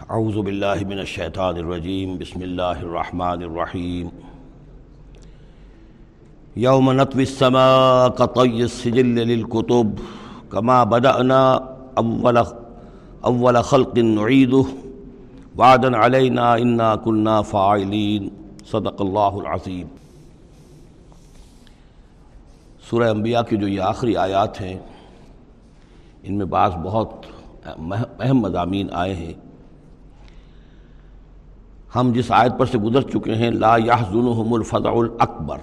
اعوذ باللہ من الشیطان الرجیم، بسم اللہ الرحمن الرحیم۔ یوم نطوی السماء قطی السجل للکتب کما بدأنا اول اول خلق نعیدہ۔ وعدا علینا انا كنا فاعلین۔ صدق اللہ العظیم۔ سورہ انبیاء کی جو یہ آخری آیات ہیں، ان میں بعض بہت اہم مضامین آئے ہیں۔ ہم جس آیت پر سے گزر چکے ہیں، لا یحزنہم الفضع الاکبر۔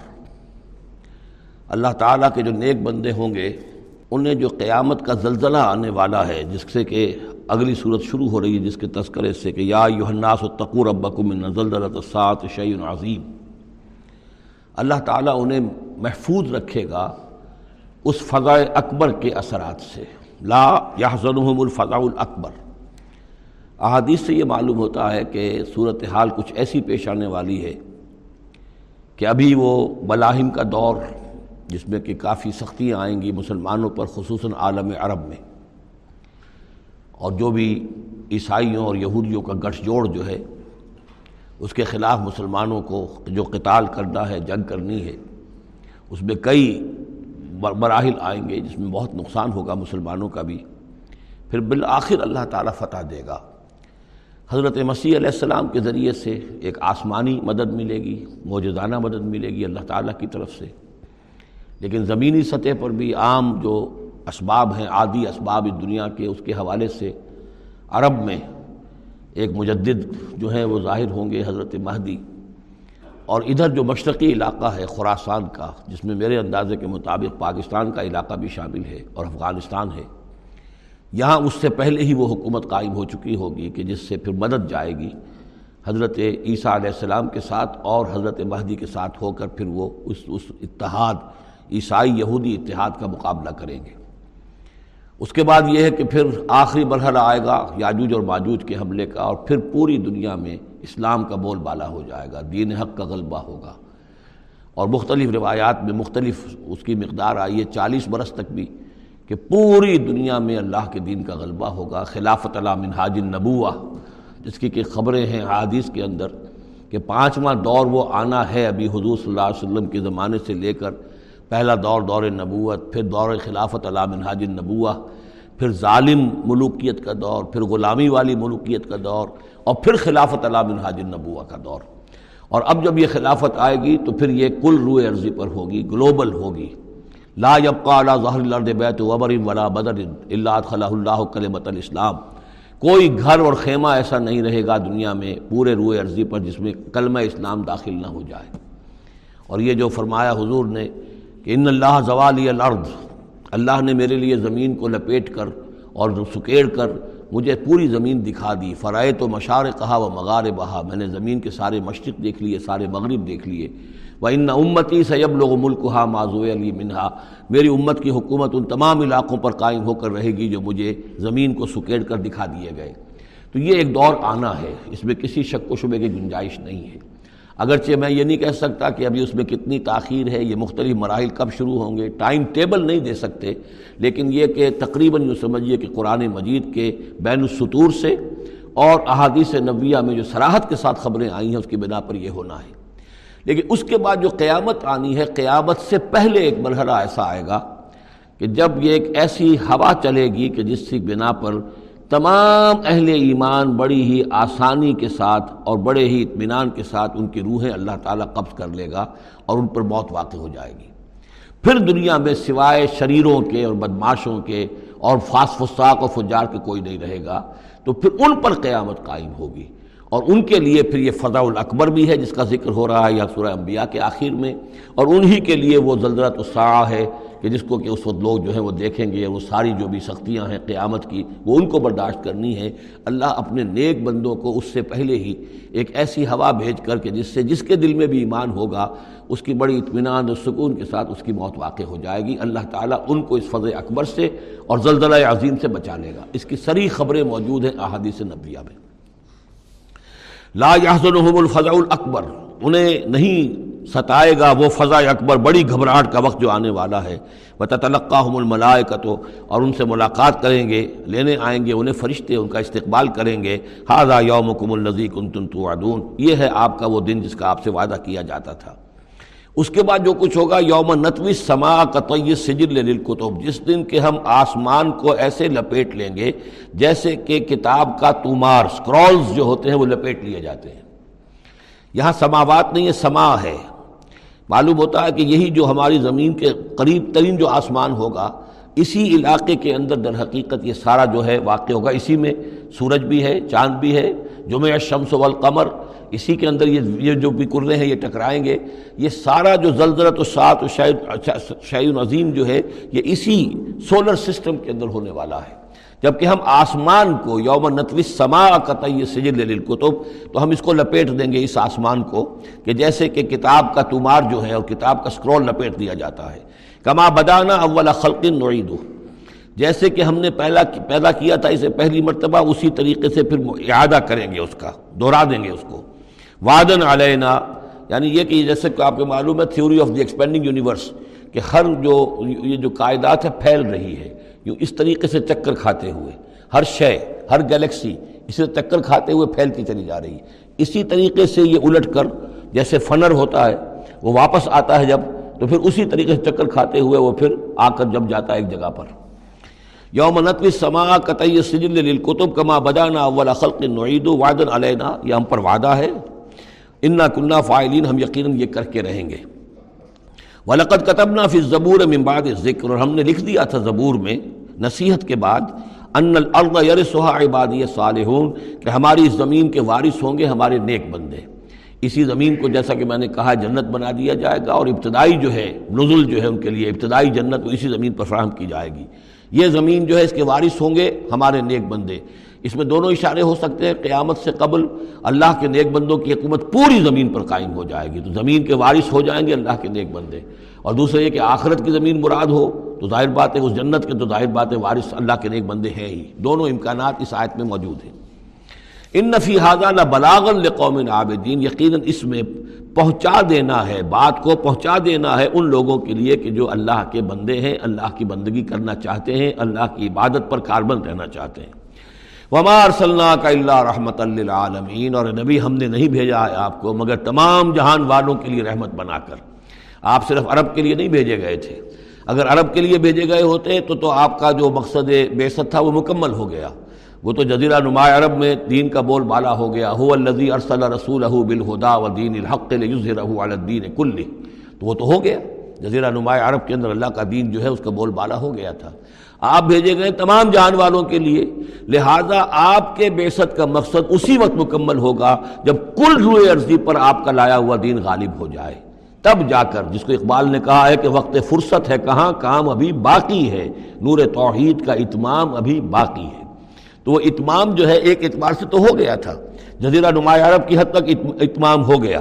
اللہ تعالیٰ کے جو نیک بندے ہوں گے، انہیں جو قیامت کا زلزلہ آنے والا ہے، جس سے کہ اگلی صورت شروع ہو رہی ہے، جس کے تذکرے سے کہ یا الناس اتقوا ربکم من زلزلۃ الساعۃ شیء عظیم۔ اللہ تعالیٰ انہیں محفوظ رکھے گا اس فضاء اکبر کے اثرات سے۔ لا یحزنہم الفضع الاکبر۔ احادیث سے یہ معلوم ہوتا ہے کہ صورتحال کچھ ایسی پیش آنے والی ہے کہ ابھی وہ ملاحم کا دور، جس میں کہ کافی سختیاں آئیں گی مسلمانوں پر، خصوصاً عالم عرب میں۔ اور جو بھی عیسائیوں اور یہودیوں کا گٹھ جوڑ جو ہے، اس کے خلاف مسلمانوں کو جو قتال کرنا ہے، جنگ کرنی ہے، اس میں کئی مراحل آئیں گے، جس میں بہت نقصان ہوگا مسلمانوں کا بھی۔ پھر بالآخر اللہ تعالیٰ فتح دے گا۔ حضرت مسیح علیہ السلام کے ذریعے سے ایک آسمانی مدد ملے گی موجودانہ مدد ملے گی اللہ تعالیٰ کی طرف سے۔ لیکن زمینی سطح پر بھی عام جو اسباب ہیں، عادی اسباب اس دنیا کے، اس کے حوالے سے عرب میں ایک مجدد جو ہیں وہ ظاہر ہوں گے، حضرت مہدی۔ اور ادھر جو مشرقی علاقہ ہے خوراسان کا، جس میں میرے اندازے کے مطابق پاکستان کا علاقہ بھی شامل ہے اور افغانستان ہے۔ یہاں اس سے پہلے ہی وہ حکومت قائم ہو چکی ہوگی کہ جس سے پھر مدد جائے گی۔ حضرت عیسیٰ علیہ السلام کے ساتھ اور حضرت مہدی کے ساتھ ہو کر پھر وہ اس اس اتحاد، عیسائی یہودی اتحاد کا مقابلہ کریں گے۔ اس کے بعد یہ ہے کہ پھر آخری مرحلہ آئے گا، یاجوج اور ماجوج کے حملے کا، اور پھر پوری دنیا میں اسلام کا بول بالا ہو جائے گا، دین حق کا غلبہ ہوگا۔ اور مختلف روایات میں مختلف اس کی مقدار آئی ہے چالیس برس تک بھی کہ پوری دنیا میں اللہ کے دین کا غلبہ ہوگا، خلافت اللہ منہاج النبوہ، جس کی کہ خبریں ہیں حادیث کے اندر کہ پانچواں دور وہ آنا ہے ابھی حضور صلی اللہ علیہ وسلم کے زمانے سے لے کر پہلا دور دور نبوت، پھر دور خلافت اللہ منہاج النبوہ، پھر ظالم ملوکیت کا دور، پھر غلامی والی ملوکیت کا دور، اور پھر خلافت اللہ منہاج النبوہ کا دور۔ اور اب جب یہ خلافت آئے گی تو پھر یہ کل روئے عرضی پر ہوگی، گلوبل ہوگی۔ لا يبقى على ظهر الارض بیت وبر ولا بدر الا ادخلہ اللہ کلمت الاسلام کوئی گھر اور خیمہ ایسا نہیں رہے گا دنیا میں پورے روئے عرضی پر جس میں کلمہ اسلام داخل نہ ہو جائے۔ اور یہ جو فرمایا حضور نے کہ ان اللہ زوالی الارض اللہ نے میرے لیے زمین کو لپیٹ کر اور سکیڑ کر مجھے پوری زمین دکھا دی۔ فرائے تو مشار کہا و مغار بہا میں نے زمین کے سارے مشرق دیکھ لیے، سارے مغرب دیکھ لیے۔ و ان امتی سیب لوگ ملک ہا معذو علی منہا میری امت کی حکومت ان تمام علاقوں پر قائم ہو کر رہے گی جو مجھے زمین کو سکیڑ کر دکھا دیے گئے۔ تو یہ ایک دور آنا ہے، اس میں کسی شک و شبے کی گنجائش نہیں ہے۔ اگرچہ میں یہ نہیں کہہ سکتا کہ ابھی اس میں کتنی تاخیر ہے، یہ مختلف مراحل کب شروع ہوں گے، ٹائم ٹیبل نہیں دے سکتے۔ لیکن یہ کہ تقریباً یوں سمجھیے کہ قرآن مجید کے بین السطور سے اور احادیث نبیہ میں جو سراحت کے ساتھ خبریں آئی ہیں، اس کی بنا پر یہ ہونا ہے۔ لیکن اس کے بعد جو قیامت آنی ہے، قیامت سے پہلے ایک مرحلہ ایسا آئے گا کہ جب یہ ایک ایسی ہوا چلے گی کہ جس کی بنا پر تمام اہل ایمان بڑی ہی آسانی کے ساتھ اور بڑے ہی اطمینان کے ساتھ ان کی روحیں اللہ تعالیٰ قبض کر لے گا اور ان پر موت واقع ہو جائے گی۔ پھر دنیا میں سوائے شریروں کے اور بدماشوں کے اور فاس فساق و فجار کے کوئی نہیں رہے گا، تو پھر ان پر قیامت قائم ہوگی۔ اور ان کے لیے پھر یہ فضا الاکبر بھی ہے جس کا ذکر ہو رہا ہے، یا سورہ انبیاء کے آخر میں۔ اور انہی کے لیے وہ زلزلت الساعہ ہے کہ جس کو کہ اس وقت لوگ جو ہیں وہ دیکھیں گے وہ ساری جو بھی سختیاں ہیں قیامت کی، وہ ان کو برداشت کرنی ہے۔ اللہ اپنے نیک بندوں کو اس سے پہلے ہی ایک ایسی ہوا بھیج کر کے جس سے جس کے دل میں بھی ایمان ہوگا، اس کی بڑی اطمینان اور سکون کے ساتھ اس کی موت واقع ہو جائے گی۔ اللہ تعالیٰ ان کو اس فض اکبر سے اور زلزلہ عظیم سے بچا لے گا۔ اس کی سری خبریں موجود ہیں احادیث نبیہ میں۔ لا یحزنہم الفضع الاکبر انہیں نہیں ستائے گا وہ فضا اکبر، بڑی گھبراہٹ کا وقت جو آنے والا ہے۔ وہ تلقاہم اور ان سے ملاقات کریں گے، لینے آئیں گے، انہیں فرشتے ان کا استقبال کریں گے۔ حاضہ یومکم النزی کنتم توعدون۔ یہ ہے آپ کا وہ دن جس کا آپ سے وعدہ کیا جاتا تھا۔ اس کے بعد جو کچھ ہوگا، یوم نتوی سما قطعی سجل للکتب، جس دن کہ ہم آسمان کو ایسے لپیٹ لیں گے جیسے کہ کتاب کا تومار سکرولز جو ہوتے ہیں وہ لپیٹ لیے جاتے ہیں۔ یہاں سماوات نہیں ہے سما ہے۔ معلوم ہوتا ہے کہ یہی جو ہماری زمین کے قریب ترین جو آسمان ہوگا اسی علاقے کے اندر در حقیقت یہ سارا جو ہے واقع ہوگا۔ اسی میں سورج بھی ہے، چاند بھی ہے، جمعہ شمس والقمر، اسی کے اندر یہ یہ جو بھی کرنے ہیں، یہ ٹکرائیں گے۔ یہ سارا جو زلزلت و سات و شاید عظیم جو ہے، یہ اسی سولر سسٹم کے اندر ہونے والا ہے۔ جبکہ ہم آسمان کو یوم نتوی سما قطعی سجل للکتب، تو ہم اس کو لپیٹ دیں گے اس آسمان کو کہ جیسے کہ کتاب کا تمار جو ہے اور کتاب کا سکرول لپیٹ دیا جاتا ہے۔ کما بدانا اول خلق نعیدو جیسے کہ ہم نے پہلا پیدا کیا تھا، اسے پہلی مرتبہ اسی طریقے سے پھر اعادہ کریں گے اس کا، دہرا دیں گے اس کو۔ وعدن علینا یعنی یہ کہ جیسے کہ آپ کو معلوم ہے theory of the expanding universe, کہ ہر جو یہ جو قائدات ہے پھیل رہی ہے یوں اس طریقے سے چکر کھاتے ہوئے، ہر شے، ہر گلیکسی اسے چکر کھاتے ہوئے پھیلتی چلی جا رہی۔ ہے اسی طریقے سے یہ الٹ کر، جیسے فنر ہوتا ہے، وہ واپس آتا ہے جب تو پھر اسی طریقے سے چکر کھاتے ہوئے وہ پھر آ کر جب جاتا ہے ایک جگہ پر۔ یوم نتوی سما قطعی سجل للکتب کما بدانا اول خلق نعید وعدن علینا، یہ ہم پر وعدہ ہے۔ انا کنہ فائلین ہم یقیناً یہ کر کے رہیں گے۔ ولقت کتبنا فی زبور بعد ذکر اور ہم نے لکھ دیا تھا زبور میں نصیحت کے بعد ان الارض یرثها عبادی صالحون کہ ہماری اس زمین کے وارث ہوں گے ہمارے نیک بندے۔ اسی زمین کو جیسا کہ میں نے کہا جنت بنا دیا جائے گا اور ابتدائی جو ہے، نزل جو ہے ان کے لیے ابتدائی جنت وہ اسی زمین پر فراہم کی جائے گی۔ یہ زمین جو ہے، اس کے وارث ہوں گے ہمارے نیک بندے۔ اس میں دونوں اشارے ہو سکتے ہیں، قیامت سے قبل اللہ کے نیک بندوں کی حکومت پوری زمین پر قائم ہو جائے گی۔ تو زمین کے وارث ہو جائیں گے اللہ کے نیک بندے۔ اور دوسرے یہ کہ آخرت کی زمین مراد ہو، تو ظاہر بات ہے، اس جنت کے تو ظاہر بات ہے، وارث اللہ کے نیک بندے ہیں ہی۔ دونوں امکانات اس آیت میں موجود ہیں۔ ان نفی نہ بلاغن قوم عابدین، یقیناً اس میں پہنچا دینا ہے، بات کو پہنچا دینا ہے ان لوگوں کے لیے کہ جو اللہ کے بندے ہیں، اللہ کی بندگی کرنا چاہتے ہیں، اللہ کی عبادت پر کاربن رہنا چاہتے ہیں۔ ومار صلی کا اللہ رحمت للعالمین اور نبی ہم نے نہیں بھیجا ہے آپ کو، مگر تمام جہان والوں کے لیے رحمت بنا کر۔ آپ صرف عرب کے لیے نہیں بھیجے گئے تھے۔ اگر عرب کے لیے بھیجے گئے ہوتے تو تو آپ کا جو مقصد بیست تھا وہ مکمل ہو گیا۔ وہ تو جزیرہ نما عرب میں دین کا بول بالا ہو گیا۔ ہو الزی ارسل رسول بالہدا و دین الحق الدین کل تو وہ تو ہو گیا۔ جزیرہ نما عرب کے اندر اللہ کا دین جو ہے اس کا بول بالا ہو گیا تھا۔ آپ بھیجے گئے تمام جان والوں کے لیے۔ لہذا آپ کے بیست کا مقصد اسی وقت مکمل ہوگا جب کل روئے عرضی پر آپ کا لایا ہوا دین غالب ہو جائے۔ تب جا کر جس کو اقبال نے کہا ہے کہ وقت فرصت ہے کہاں، کام ابھی باقی ہے۔ نور توحید کا اتمام ابھی باقی ہے۔ تو وہ اتمام جو ہے ایک اعتبار سے تو ہو گیا تھا۔ جزیرہ نمایاں عرب کی حد تک اتمام ہو گیا۔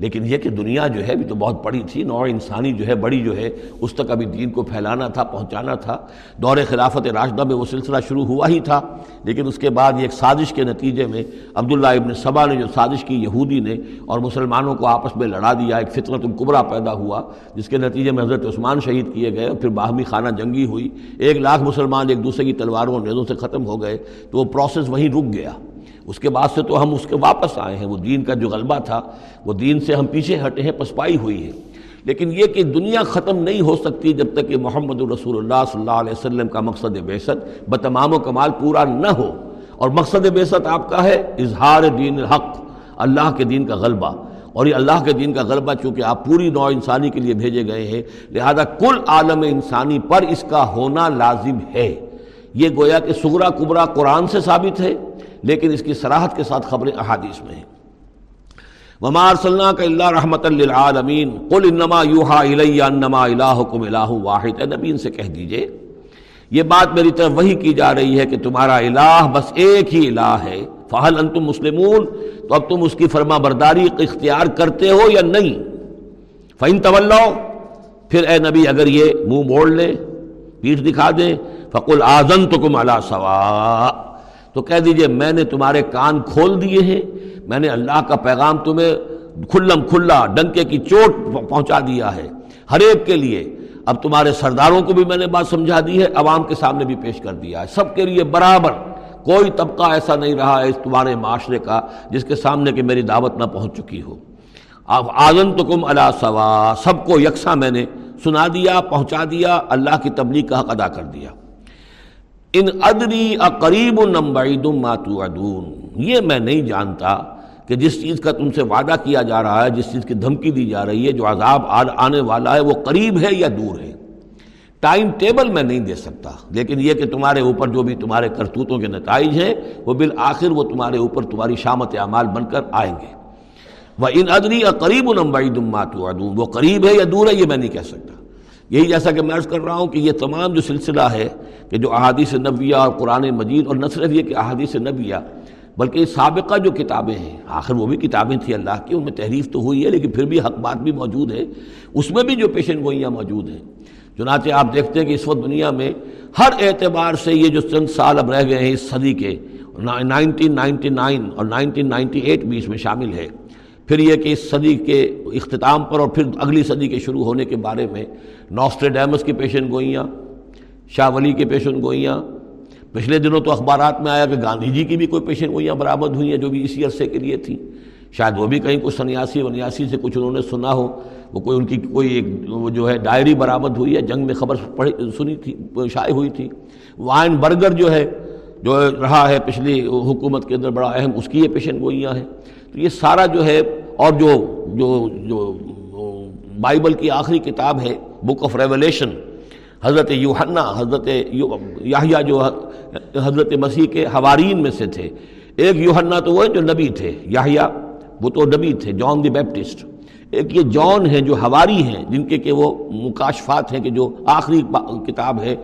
لیکن یہ کہ دنیا جو ہے ابھی تو بہت بڑی تھی، نوع انسانی جو ہے، بڑی جو ہے، اس تک ابھی دین کو پھیلانا تھا، پہنچانا تھا۔ دور خلافت راشدہ میں وہ سلسلہ شروع ہوا ہی تھا۔ لیکن اس کے بعد یہ ایک سازش کے نتیجے میں عبداللہ ابن صبا نے جو سازش کی، یہودی نے اور مسلمانوں کو آپس میں لڑا دیا، ایک فطرت القبرا پیدا ہوا، جس کے نتیجے میں حضرت عثمان شہید کیے گئے اور پھر باہمی خانہ جنگی ہوئی۔ ایک لاکھ مسلمان ایک دوسرے کی تلواروں اور نیزوں سے ختم ہو گئے تو وہ پروسیس وہیں رک گیا۔ اس کے بعد سے تو ہم اس کے واپس آئے ہیں۔ وہ دین کا جو غلبہ تھا، وہ دین سے ہم پیچھے ہٹے ہیں، پسپائی ہوئی ہے۔ لیکن یہ کہ دنیا ختم نہیں ہو سکتی جب تک کہ محمد الرسول اللہ صلی اللہ علیہ وسلم کا مقصد بیست بتمام و کمال پورا نہ ہو۔ اور مقصد بیست آپ کا ہے اظہار دین الحق، اللہ کے دین کا غلبہ۔ اور یہ اللہ کے دین کا غلبہ چونکہ آپ پوری نوع انسانی کے لیے بھیجے گئے ہیں، لہذا کل عالم انسانی پر اس کا ہونا لازم ہے۔ یہ گویا کہ سغرا کبرا قرآن سے ثابت ہے۔ لیکن اس کی سراحت کے ساتھ خبریں احادیث میں ہیں۔ ومار صلی کا اللہ رحمت للعالمین قل انما یوحا الیہ انما الہکم الہ واحد۔ اے نبی، ان سے کہہ دیجیے، یہ بات میری طرف وہی کی جا رہی ہے کہ تمہارا الہ بس ایک ہی الہ ہے۔ فہل انتم مسلمون؟ تو اب تم اس کی فرما برداری اختیار کرتے ہو یا نہیں؟ فَإِن طلو پھر اے نبی، اگر یہ منہ موڑ لے، پیٹھ دکھا دیں فقل آزن تو کم اللہ سوا تو کہہ دیجیے میں نے تمہارے کان کھول دیے ہیں، میں نے اللہ کا پیغام تمہیں کھلم کھلا ڈنکے کی چوٹ پہنچا دیا ہے ہر ایک کے لیے۔ اب تمہارے سرداروں کو بھی میں نے بات سمجھا دی ہے، عوام کے سامنے بھی پیش کر دیا ہے۔ سب کے لیے برابر، کوئی طبقہ ایسا نہیں رہا ہے اس تمہارے معاشرے کا جس کے سامنے کہ میری دعوت نہ پہنچ چکی ہو۔ اب آزن تو کم اللہ سوا سب کو یکساں میں نے سنا دیا، پہنچا دیا، اللہ کی تبلیغ کا حق ادا کر دیا۔ ان ادری اقریب نمبعید ما توعدون۔ یہ میں نہیں جانتا کہ جس چیز کا تم سے وعدہ کیا جا رہا ہے، جس چیز کی دھمکی دی جا رہی ہے، جو عذاب آنے والا ہے، وہ قریب ہے یا دور ہے۔ ٹائم ٹیبل میں نہیں دے سکتا۔ لیکن یہ کہ تمہارے اوپر جو بھی تمہارے کرتوتوں کے نتائج ہیں، وہ بالآخر وہ تمہارے اوپر تمہاری شامت اعمال بن کر آئیں گے۔ وہ ان ادری قریب و نمبئی وہ قریب ہے یا دور ہے، یہ میں نہیں کہہ سکتا۔ یہی جیسا کہ میں عرض کر رہا ہوں کہ یہ تمام جو سلسلہ ہے کہ جو احادیث نبیہ اور قرآن مجید، اور نہ صرف یہ کہ احادیث نبیہ بلکہ سابقہ جو کتابیں ہیں، آخر وہ بھی کتابیں تھیں اللہ کی، ان میں تحریف تو ہوئی ہے، لیکن پھر بھی حق بات بھی موجود ہے۔ اس میں بھی جو پیشن گوئیاں موجود ہیں۔ چنانچہ آپ دیکھتے ہیں کہ اس وقت دنیا میں ہر اعتبار سے یہ جو چند سال اب رہ گئے ہیں اس صدی کے، نائنٹین نائنٹی نائن اور نائنٹین نائنٹی ایٹ بھی اس میں شامل ہے۔ پھر یہ کہ اس صدی کے اختتام پر اور پھر اگلی صدی کے شروع ہونے کے بارے میں نوسٹریڈیمس کی پیشن گوئیاں، شاہ ولی کی پیشن گوئیاں، پچھلے دنوں تو اخبارات میں آیا کہ گاندھی جی کی بھی کوئی پیشن گوئیاں برآمد ہوئی ہیں جو بھی اسی عرصے کے لیے تھیں۔ شاید وہ بھی کہیں کچھ سنیاسی ونیاسی سے کچھ انہوں نے سنا ہو، وہ کوئی ان کی کوئی ایک وہ جو ہے ڈائری برآمد ہوئی ہے، جنگ میں خبر پڑھی، سنی تھی، شائع ہوئی تھی۔ وائن برگر جو ہے، جو رہا ہے پچھلی حکومت کے اندر بڑا اہم، اس کی یہ پیشن گوئیاں ہیں۔ تو یہ سارا جو ہے اور جو جو جو بائبل کی آخری کتاب ہے بک آف ریولیشن حضرت یوحنا، حضرت یاہیا جو حضرت مسیح کے حوارین میں سے تھے۔ ایک یوحنا تو وہ ہے جو نبی تھے یاہیا وہ تو نبی تھے، جان دی بیپٹسٹ۔ ایک یہ جان ہیں جو ہواری ہیں، جن کے کہ وہ مکاشفات ہیں کہ جو آخری کتاب ہے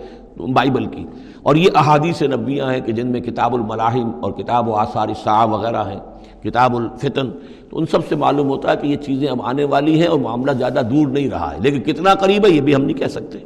بائبل کی۔ اور یہ احادیث نبیاں ہیں کہ جن میں کتاب الملاحم اور کتاب و آثار صاحب وغیرہ ہیں، کتاب الفتن۔ تو ان سب سے معلوم ہوتا ہے کہ یہ چیزیں اب آنے والی ہیں اور معاملہ زیادہ دور نہیں رہا ہے۔ لیکن کتنا قریب ہے یہ بھی ہم نہیں کہہ سکتے۔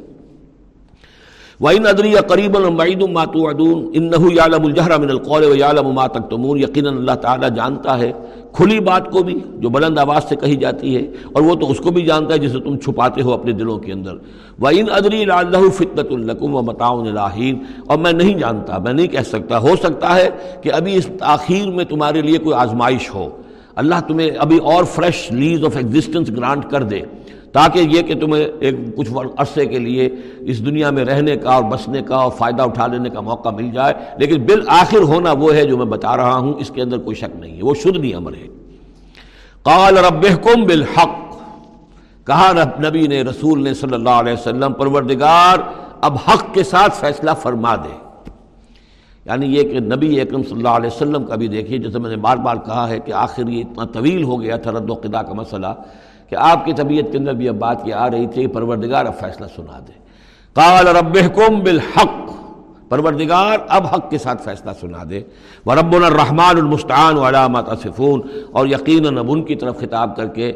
وَإِنْ أَدْرِيَ قَرِيبًا وَبَعِيدٌ مَا تُوعَدُونَ، إِنَّهُ يَعْلَمُ الْجَهْرَ مِنَ الْقَوْلِ وَيَعْلَمُ مَا تَكْتُمُونَ۔ یقیناً اللہ تعالیٰ جانتا ہے کھلی بات کو بھی، جو بلند آواز سے کہی جاتی ہے، اور وہ تو اس کو بھی جانتا ہے جسے تم چھپاتے ہو اپنے دلوں کے اندر۔ وَإِنْ أَدْرِي لَعَلَّهُ فِتْنَةٌ لَكُمْ وَمَتَاعٌ الْآخِرِ اور میں نہیں جانتا، میں نہیں کہہ سکتا۔ ہو سکتا ہے کہ ابھی اس تاخیر میں تمہارے لیے کوئی آزمائش ہو۔ اللہ تمہیں ابھی اور fresh lease of existence grant کر دے تاکہ یہ کہ تمہیں ایک کچھ عرصے کے لیے اس دنیا میں رہنے کا اور بسنے کا اور فائدہ اٹھا لینے کا موقع مل جائے۔ لیکن بالآخر ہونا وہ ہے جو میں بتا رہا ہوں، اس کے اندر کوئی شک نہیں ہے۔ وہ شدھ نہیں امر ہے۔ قال ربکم بالحق۔ کہا نبی نے، رسول نے صلی اللہ علیہ وسلم، پروردگار، اب حق کے ساتھ فیصلہ فرما دے۔ یعنی یہ کہ نبی اکرم صلی اللہ علیہ وسلم کا بھی دیکھیے، جیسے میں نے بار بار کہا ہے کہ آخر یہ اتنا طویل ہو گیا تھا رد و قدا کا مسئلہ کہ آپ کی طبیعت کے اندر بھی اب بات یہ آ رہی تھی، پروردگار اب فیصلہ سنا دے۔ قال ربکم بالحق، پروردگار اب حق کے ساتھ فیصلہ سنا دے۔ وربنا الرحمن المستعان علامات اصفون اور یقیناً اب ان کی طرف خطاب کر کے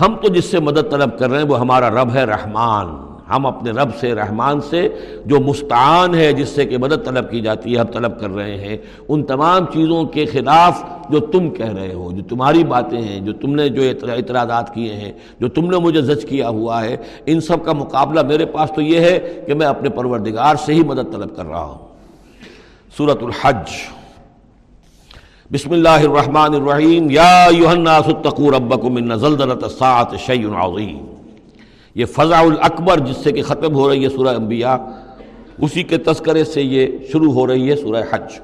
ہم تو جس سے مدد طلب کر رہے ہیں، وہ ہمارا رب ہے رحمان۔ ہم اپنے رب سے، رحمان سے جو مستعان ہے، جس سے کہ مدد طلب کی جاتی ہے، ہم طلب کر رہے ہیں۔ ان تمام چیزوں کے خلاف جو تم کہہ رہے ہو، جو تمہاری باتیں ہیں، جو تم نے جو اعتراضات کیے ہیں، جو تم نے مجھے زج کیا ہوا ہے، ان سب کا مقابلہ میرے پاس تو یہ ہے کہ میں اپنے پروردگار سے ہی مدد طلب کر رہا ہوں۔ صورت الحج۔ بسم اللہ الرحمن الرحیم۔ یا الناس اتقوا ربکم ان زلزلۃ الساعۃ شیء عظیم۔ یہ فضا الاکبر جس سے کہ ختم ہو رہی ہے سورہ انبیاء، اسی کے تذکرے سے یہ شروع ہو رہی ہے سورہ حج۔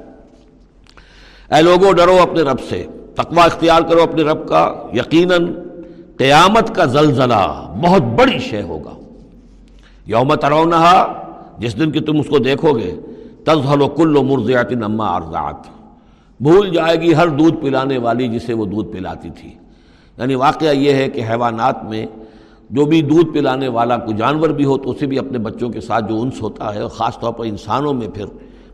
اے لوگو ڈرو اپنے رب سے، تقوی اختیار کرو اپنے رب کا۔ یقیناً قیامت کا زلزلہ بہت بڑی شے ہوگا۔ یوم ترونہا، جس دن کہ تم اس کو دیکھو گے تزحل و کل و مرضیات نما ارزات بھول جائے گی ہر دودھ پلانے والی جسے وہ دودھ پلاتی تھی۔ یعنی واقعہ یہ ہے کہ حیوانات میں جو بھی دودھ پلانے والا کوئی جانور بھی ہو تو اسے بھی اپنے بچوں کے ساتھ جو انس ہوتا ہے اور خاص طور پر انسانوں میں پھر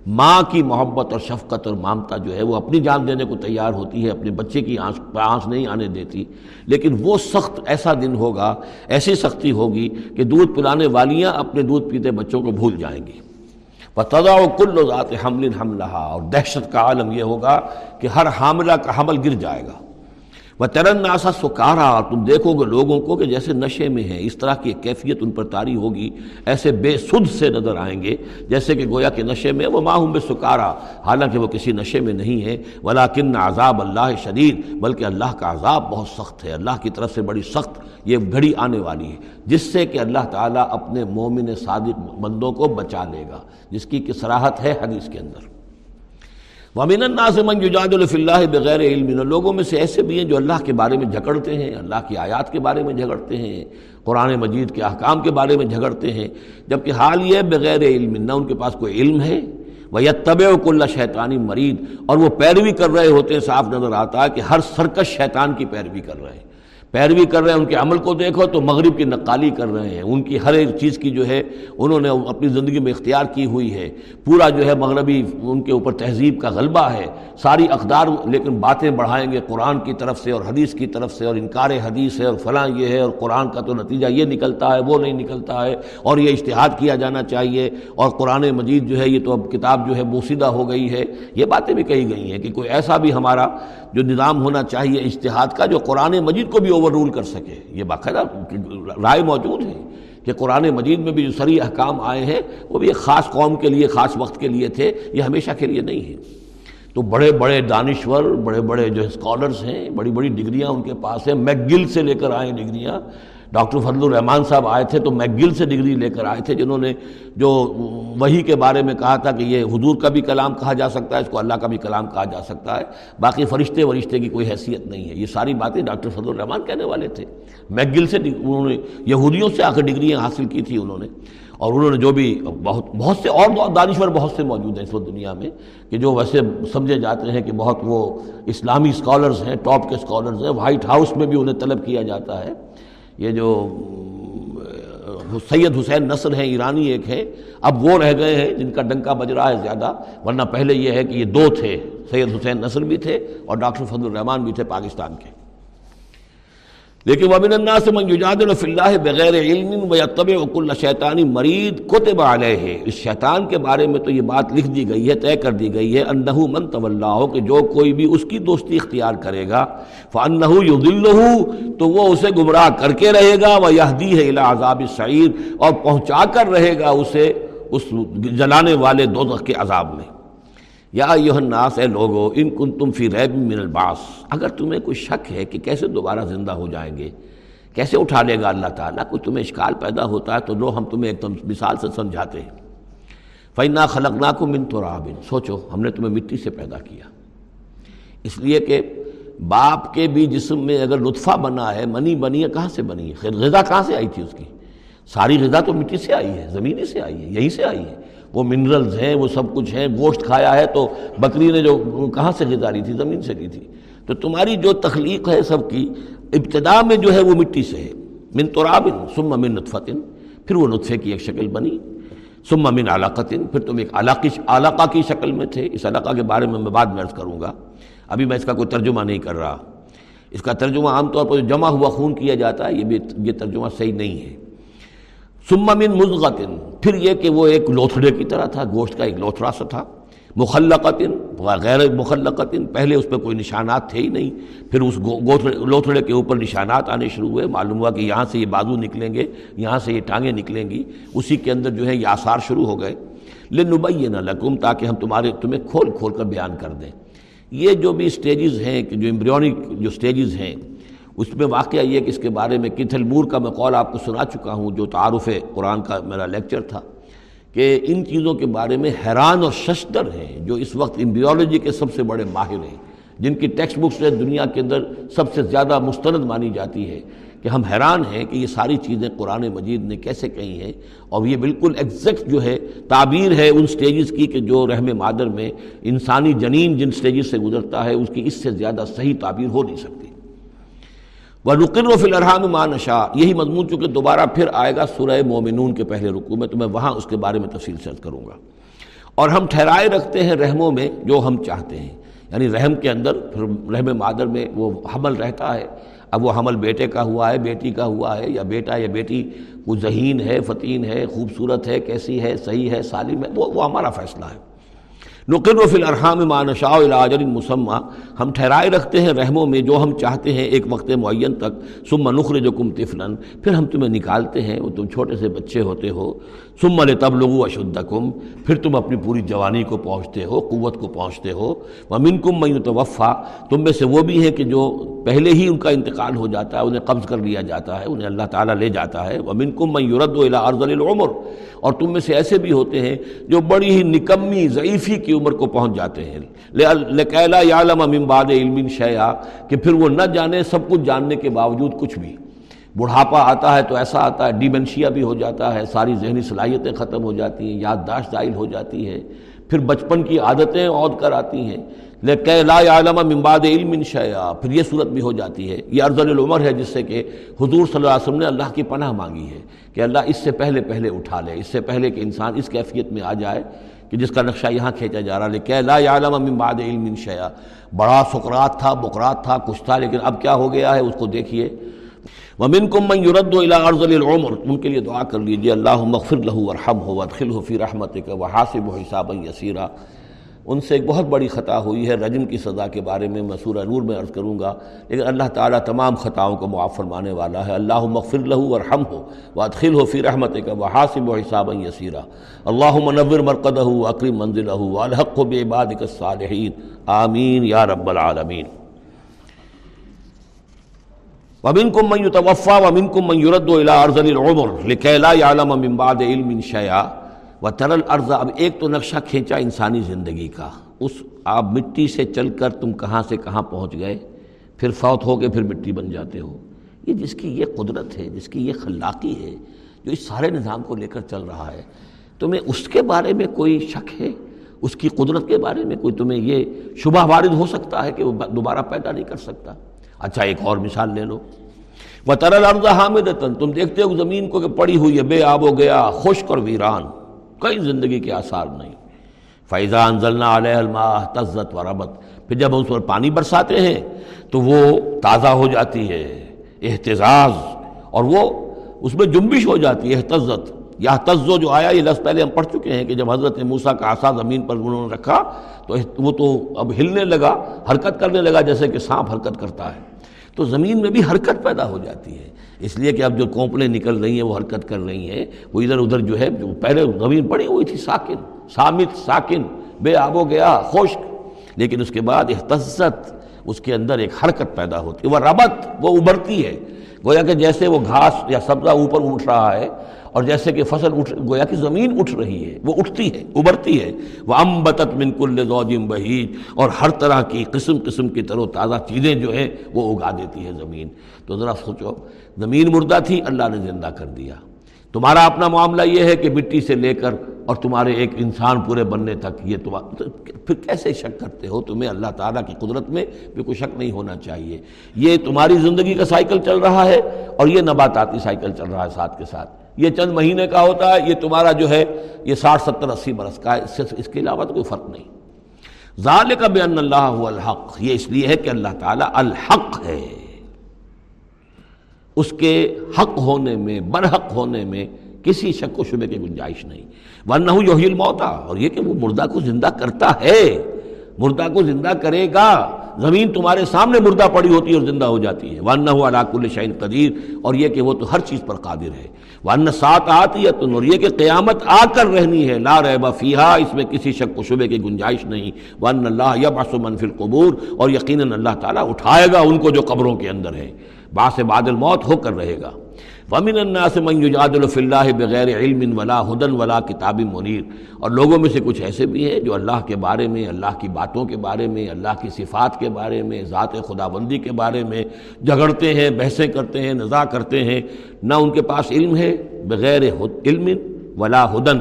ماں کی محبت اور شفقت اور مامتا جو ہے وہ اپنی جان دینے کو تیار ہوتی ہے، اپنے بچے کی آنکھ آنکھ نہیں آنے دیتی۔ لیکن وہ سخت ایسا دن ہوگا، ایسی سختی ہوگی کہ دودھ پلانے والیاں اپنے دودھ پیتے بچوں کو بھول جائیں گی۔ بتدا و کل ذات حمل حملہ اور دہشت کا عالم یہ ہوگا کہ ہر حاملہ کا حمل گر جائے گا۔ وہ ترن ناسا سکارا۔ تم دیکھو گے لوگوں کو کہ جیسے نشے میں ہیں، اس طرح کی کیفیت ان پر تاری ہوگی، ایسے بے سدھ سے نظر آئیں گے، جیسے کہ گویا کہ نشے میں وہ ماہوں بے سکارا حالانکہ وہ کسی نشے میں نہیں ہے ولاکن عذاب اللہ شدید بلکہ اللہ کا عذاب بہت سخت ہے۔ اللہ کی طرف سے بڑی سخت یہ گھڑی آنے والی ہے، جس سے کہ اللہ تعالیٰ اپنے مومن صادق بندوں کو بچا لے گا، جس کی کہ ہے حدیث کے اندر۔ وامن الناس من یجادل الف اللہ بغیر علم لوگوں میں سے ایسے بھی ہیں جو اللہ کے بارے میں جھگڑتے ہیں، اللہ کی آیات کے بارے میں جھگڑتے ہیں، قرآن مجید کے احکام کے بارے میں جھگڑتے ہیں، جبکہ حال یہ بغیر علم نہ ان کے پاس کوئی علم ہے۔ وہ یا طب و اللہ شیطانی مرید اور وہ پیروی کر رہے ہوتے ہیں، صاف نظر آتا ہے کہ ہر سرکش شیطان کی پیروی کر رہے ہیں۔ پیروی کر رہے ہیں، ان کے عمل کو دیکھو تو مغرب کی نقالی کر رہے ہیں۔ ان کی ہر ایک چیز کی جو ہے، انہوں نے اپنی زندگی میں اختیار کی ہوئی ہے۔ پورا جو ہے مغربی ان کے اوپر تہذیب کا غلبہ ہے۔ ساری اقدار، لیکن باتیں بڑھائیں گے قرآن کی طرف سے اور حدیث کی طرف سے اور انکار حدیث ہے اور فلاں یہ ہے اور قرآن کا تو نتیجہ یہ نکلتا ہے، وہ نہیں نکلتا ہے۔ اور یہ اشتہاد کیا جانا چاہیے۔ اور قرآن مجید جو ہے، یہ تو اب کتاب جو ہے بوسیدہ ہو گئی ہے۔ یہ باتیں بھی کہی گئی ہیں کہ کوئی ایسا بھی ہمارا جو نظام ہونا چاہیے اشتہاد کا، جو قرآن مجید کو بھی اوور رول کر سکے۔ یہ باقاعدہ رائے موجود ہے کہ قرآن مجید میں بھی جو سری احکام آئے ہیں، وہ بھی ایک خاص قوم کے لیے، خاص وقت کے لیے تھے، یہ ہمیشہ کے لیے نہیں ہے۔ تو بڑے بڑے دانشور، بڑے بڑے جو اسکالرس ہیں، بڑی بڑی ڈگریاں ان کے پاس ہیں۔ میک گل سے لے کر آئے ڈگریاں۔ ڈاکٹر فضل الرحمان صاحب آئے تھے تو میگل سے ڈگری لے کر آئے تھے، جنہوں نے جو وہی کے بارے میں کہا تھا کہ یہ حضور کا بھی کلام کہا جا سکتا ہے، اس کو اللہ کا بھی کلام کہا جا سکتا ہے۔ باقی فرشتے ورشتے کی کوئی حیثیت نہیں ہے۔ یہ ساری باتیں ڈاکٹر فضل الرحمان کہنے والے تھے۔ میگل سے انہوں نے یہودیوں سے آ کر ڈگریاں حاصل کی تھی انہوں نے۔ اور انہوں نے جو بھی بہت بہت سے اور دانشور بہت سے موجود ہیں اس وقت دنیا میں کہ جو ویسے سمجھے جاتے ہیں کہ بہت وہ اسلامی اسکالرز ہیں، ٹاپ کے اسکالرز ہیں، وائٹ ہاؤس میں بھی انہیں طلب کیا جاتا ہے۔ یہ جو سید حسین نصر ہیں، ایرانی ایک ہیں، اب وہ رہ گئے ہیں جن کا ڈنکا بج رہا ہے زیادہ، ورنہ پہلے یہ ہے کہ یہ دو تھے، سید حسین نصر بھی تھے اور ڈاکٹر فضل الرحمان بھی تھے پاکستان کے۔ لیکن وبن الناس من یجادل فی اللہ بغیر علم و یتبع کل شیطانی مرید کتب علیہ اس شیطان کے بارے میں تو یہ بات لکھ دی گئی ہے، طے کر دی گئی ہے انہو من ہو کہ جو کوئی بھی اس کی دوستی اختیار کرے گا فانہو یضلہ تو وہ اسے گمراہ کر کے رہے گا و یہدی ہے الی عذاب اور پہنچا کر رہے گا اسے اس جلانے والے دوزخ کے عذاب میں۔ یا یہ الناس، اے لوگو، ان کن تم فی ریب من الباس اگر تمہیں کوئی شک ہے کہ کیسے دوبارہ زندہ ہو جائیں گے، کیسے اٹھا لے گا اللہ تعالیٰ، کوئی تمہیں اشکال پیدا ہوتا ہے، تو لو ہم تمہیں ایک مثال سے سمجھاتے ہیں۔ فینا خلق نا کو من تو سوچو، ہم نے تمہیں مٹی سے پیدا کیا۔ اس لیے کہ باپ کے بھی جسم میں اگر لطفہ بنا ہے، منی بنی ہے، کہاں سے بنی ہے؟ غذا کہاں سے آئی تھی اس کی؟ ساری غذا تو مٹی سے آئی ہے زمینی سے آئی ہے، یہیں سے آئی ہے۔ وہ منرلز ہیں، وہ سب کچھ ہیں، گوشت کھایا ہے تو بکری نے جو کہاں سے لی تھی؟ زمین سے لی تھی۔ تو تمہاری جو تخلیق ہے سب کی، ابتدا میں جو ہے وہ مٹی سے ہے۔ من ترابن ثم من نطفتن پھر وہ نطفے کی ایک شکل بنی۔ ثم من علاقتن پھر تم ایک علاقی، علاقہ کی شکل میں تھے۔ اس علاقہ کے بارے میں میں بعد میں عرض کروں گا۔ ابھی میں اس کا کوئی ترجمہ نہیں کر رہا۔ اس کا ترجمہ عام طور پر جمع ہوا، خون کیا جاتا ہے، یہ بھی، یہ ترجمہ صحیح نہیں ہے۔ ثم من مزغتن پھر یہ کہ وہ ایک لوتھڑے کی طرح تھا، گوشت کا ایک لوتھڑا سا تھا۔ مخلقتن غیر مخلقتن پہلے اس پہ کوئی نشانات تھے ہی نہیں۔ پھر اس لوتھڑے کے اوپر نشانات آنے شروع ہوئے۔ معلوم ہوا کہ یہاں سے یہ بازو نکلیں گے، یہاں سے یہ ٹانگیں نکلیں گی۔ اسی کے اندر جو ہے یہ آثار شروع ہو گئے۔ لنبین لکم، تاکہ ہم تمہارے، تمہیں کھول کھول کر بیان کر دیں۔ یہ جو بھی سٹیجز ہیں کہ جو امبریونک جو سٹیجز ہیں اس میں واقعہ یہ کہ اس کے بارے میں کتھل مور کا میں قول آپ کو سنا چکا ہوں، جو تعارف قرآن کا میرا لیکچر تھا، کہ ان چیزوں کے بارے میں حیران اور ششدر ہیں، جو اس وقت امبیولوجی کے سب سے بڑے ماہر ہیں، جن کی ٹیکسٹ بکس دنیا کے اندر سب سے زیادہ مستند مانی جاتی ہے، کہ ہم حیران ہیں کہ یہ ساری چیزیں قرآن مجید نے کیسے کہی ہیں۔ اور یہ بالکل ایگزیکٹ جو ہے تعبیر ہے ان سٹیجز کی کہ جو رحم مادر میں انسانی جنین جن سٹیجز سے گزرتا ہے، اس کی اس سے زیادہ صحیح تعبیر ہو نہیں سکتی۔ وہ رکن و فی الرحام مان یہی مضمون چونکہ دوبارہ پھر آئے گا سورہ مومنون کے پہلے رکو میں، تو میں وہاں اس کے بارے میں تفصیل سے کروں گا۔ اور ہم ٹھہرائے رکھتے ہیں رحموں میں جو ہم چاہتے ہیں۔ یعنی رحم کے اندر، پھر رحم مادر میں وہ حمل رہتا ہے۔ اب وہ حمل بیٹے کا ہوا ہے، بیٹی کا ہوا ہے، یا بیٹا یا بیٹی وہ ذہین ہے فتین ہے، خوبصورت ہے، کیسی ہے، صحیح ہے، سالم ہے، وہ وہ ہمارا فیصلہ ہے۔ نقل و فی الرحام مان شاء مسمہ ہم ٹھہرائے رکھتے ہیں رحموں میں جو ہم چاہتے ہیں ایک وقت معین تک۔ سم نخر جو کم تفلن پھر ہم تمہیں نکالتے ہیں۔ وہ تم چھوٹے سے بچے ہوتے ہو۔ سم لے تب لغو اشد پھر تم اپنی پوری جوانی کو پہنچتے ہو، قوت کو پہنچتے ہو۔ ومن کم میں توفع تم میں سے وہ بھی ہیں کہ جو پہلے ہی ان کا انتقال ہو جاتا ہے، انہیں قبض کر لیا جاتا ہے، انہیں اللہ تعالیٰ لے جاتا ہے۔ ومن کم میں یورد و ارض العمر۔ اور تم میں سے ایسے بھی ہوتے ہیں جو بڑی ہی نکمی، ضعیفی کی عمر کو پہنچ جاتے ہیں۔ لکیلا یعلم من بعد علم شیعہ کہ پھر وہ نہ جانے سب کچھ جاننے کے باوجود کچھ بھی۔ بڑھاپا آتا ہے تو ایسا آتا ہے، ڈیمنشیا بھی ہو جاتا ہے، ساری ذہنی صلاحیتیں ختم ہو جاتی ہیں، یادداشت ظاہر ہو جاتی ہے پھر بچپن کی عادتیں عود کر آتی ہیں۔ لیکن لا عالمہ ممباد علم شیا پھر یہ صورت بھی ہو جاتی ہے۔ یہ ارض العمر ہے، جس سے کہ حضور صلی اللہ علیہ وسلم نے اللہ کی پناہ مانگی ہے کہ اللہ اس سے پہلے پہلے اٹھا لے، اس سے پہلے کہ انسان اس کیفیت میں آ جائے۔ کہ جس کا نقشہ یہاں کھینچا جا رہا لیکن لا یعلم من بعد علم شیا بڑا سکرات تھا بکرات تھا، کچھ تھا، لیکن اب کیا ہو گیا ہے، اس کو دیکھیے۔ ومن کم من یورد و ارض العمر ان کے لیے دعا کر لیجیے اللہ مغفر لہو ورحم ہو ادخل ہو فی رحمت کا ان سے ایک بہت بڑی خطا ہوئی ہے، رجم کی سزا کے بارے میں میں سورہ نور میں عرض کروں گا۔ لیکن اللہ تعالیٰ تمام خطاؤں کو معاف فرمانے والا ہے۔ اللہ مغفر لہو ورحم ہو و ادخل ہو فی رحمت کا وہ حاصب و حساب یسیرہ اللہ منور مرکد ہو اکریم منزل ہو الحق و بے باد صالحین آمین یا رب العالمین۔ ومن کم من توفا ومن کم من یورد و ارض العمر لکیلا عالم امباد علم شیا و ترل ارض اب ایک تو نقشہ کھینچا انسانی زندگی کا۔ اس آپ مٹی سے چل کر تم کہاں سے کہاں پہنچ گئے؟ پھر فوت ہو کے پھر مٹی بن جاتے ہو۔ یہ جس کی یہ قدرت ہے، جس کی یہ خلاقی ہے، جو اس سارے نظام کو لے کر چل رہا ہے، تمہیں اس کے بارے میں کوئی شک ہے؟ اس کی قدرت کے بارے میں کوئی تمہیں یہ شبہ وارد ہو سکتا ہے کہ وہ دوبارہ پیدا نہیں کر سکتا؟ اچھا ایک اور مثال لے لو۔ وہ ترل ارض حامد تم دیکھتے ہو زمین کو کہ پڑی ہوئی ہے، بے آب ہو گیا، خشک اور ویران۔ کئی زندگی کے آثار نہیں۔ فیضا انزلنا علیہ الماء تزت و ربت پھر جب ہم اس پر پانی برساتے ہیں، تو وہ تازہ ہو جاتی ہے احتجاج اور وہ اس میں جنبش ہو جاتی ہے احتزت یا تزو جو آیا، یہ لفظ پہلے ہم پڑھ چکے ہیں کہ جب حضرت موسیٰ کا آسا زمین پر انہوں نے رکھا، تو وہ تو اب ہلنے لگا، حرکت کرنے لگا، جیسے کہ سانپ حرکت کرتا ہے۔ تو زمین میں بھی حرکت پیدا ہو جاتی ہے۔ اس لیے کہ اب جو کونپلیں نکل رہی ہیں، وہ حرکت کر رہی ہیں۔ وہ ادھر ادھر جو ہے، جو پہلے زمین پڑی ہوئی تھی، ساکن، سامت ساکن، بے آب و گیا، خشک۔ لیکن اس کے بعد احتزت اس کے اندر ایک حرکت پیدا ہوتی۔ ہے وہ ربط، وہ ابھرتی ہے۔ گویا کہ جیسے وہ گھاس یا سبزہ اوپر اٹھ رہا ہے اور جیسے کہ فصل اٹھ، گویا کہ زمین اٹھ رہی ہے، وہ اٹھتی ہے، ابھرتی ہے۔ وہ امبتت من کل زوجم بہیج اور ہر طرح کی قسم قسم کی تر و تازہ چیزیں جو ہیں، وہ اگا دیتی ہے زمین۔ تو ذرا سوچو، زمین مردہ تھی، اللہ نے زندہ کر دیا۔ تمہارا اپنا معاملہ یہ ہے کہ مٹی سے لے کر اور تمہارے ایک انسان پورے بننے تک یہ تمہارا پھر کیسے شک کرتے ہو؟ تمہیں اللہ تعالیٰ کی قدرت میں بھی کوئی شک نہیں ہونا چاہیے۔ یہ تمہاری زندگی کا سائیکل چل رہا ہے اور یہ نباتاتی سائیکل چل رہا ہے ساتھ کے ساتھ۔ یہ چند مہینے کا ہوتا ہے، یہ تمہارا جو ہے، یہ ساٹھ ستر اسی برس کا ہے، اس کے علاوہ تو کوئی فرق نہیں۔ ظال کا بے اللہ الحق، یہ اس لیے ہے کہ اللہ تعالیٰ الحق ہے۔ اس کے حق ہونے میں، برحق ہونے میں کسی شک و شبے کی گنجائش نہیں۔ ورنہ یوہی الموتا اور یہ کہ وہ مردہ کو زندہ کرتا ہے۔ مردہ کو زندہ کرے گا۔ زمین تمہارے سامنے مردہ پڑی ہوتی ہے اور زندہ ہو جاتی ہے۔ ورنہ ہوا علاق الشعین قدیر اور یہ کہ وہ تو ہر چیز پر قادر ہے۔ ورنہ ساتھ آتی ہے تو یہ کہ قیامت آ کر رہنی ہے۔ لا رہ فیہا، اس میں کسی شک و شبے کی گنجائش نہیں۔ ورن اللہ یا باس منفی القبور اور یقیناً اللہ تعالیٰ اٹھائے گا ان کو جو قبروں کے اندر ہے۔ باس بعد الموت ہو کر رہے گا۔ ومن الناس من يجادل في الله بغیر علم ولا هدى ولا کتاب منیر اور لوگوں میں سے کچھ ایسے بھی ہیں جو اللہ کے بارے میں، اللہ کی باتوں کے بارے میں، اللہ کی صفات کے بارے میں، ذات خدا بندی کے بارے میں جھگڑتے ہیں، بحثیں کرتے ہیں نزا کرتے ہیں۔ نہ ان کے پاس علم ہے بغیر علم ولا ہدن،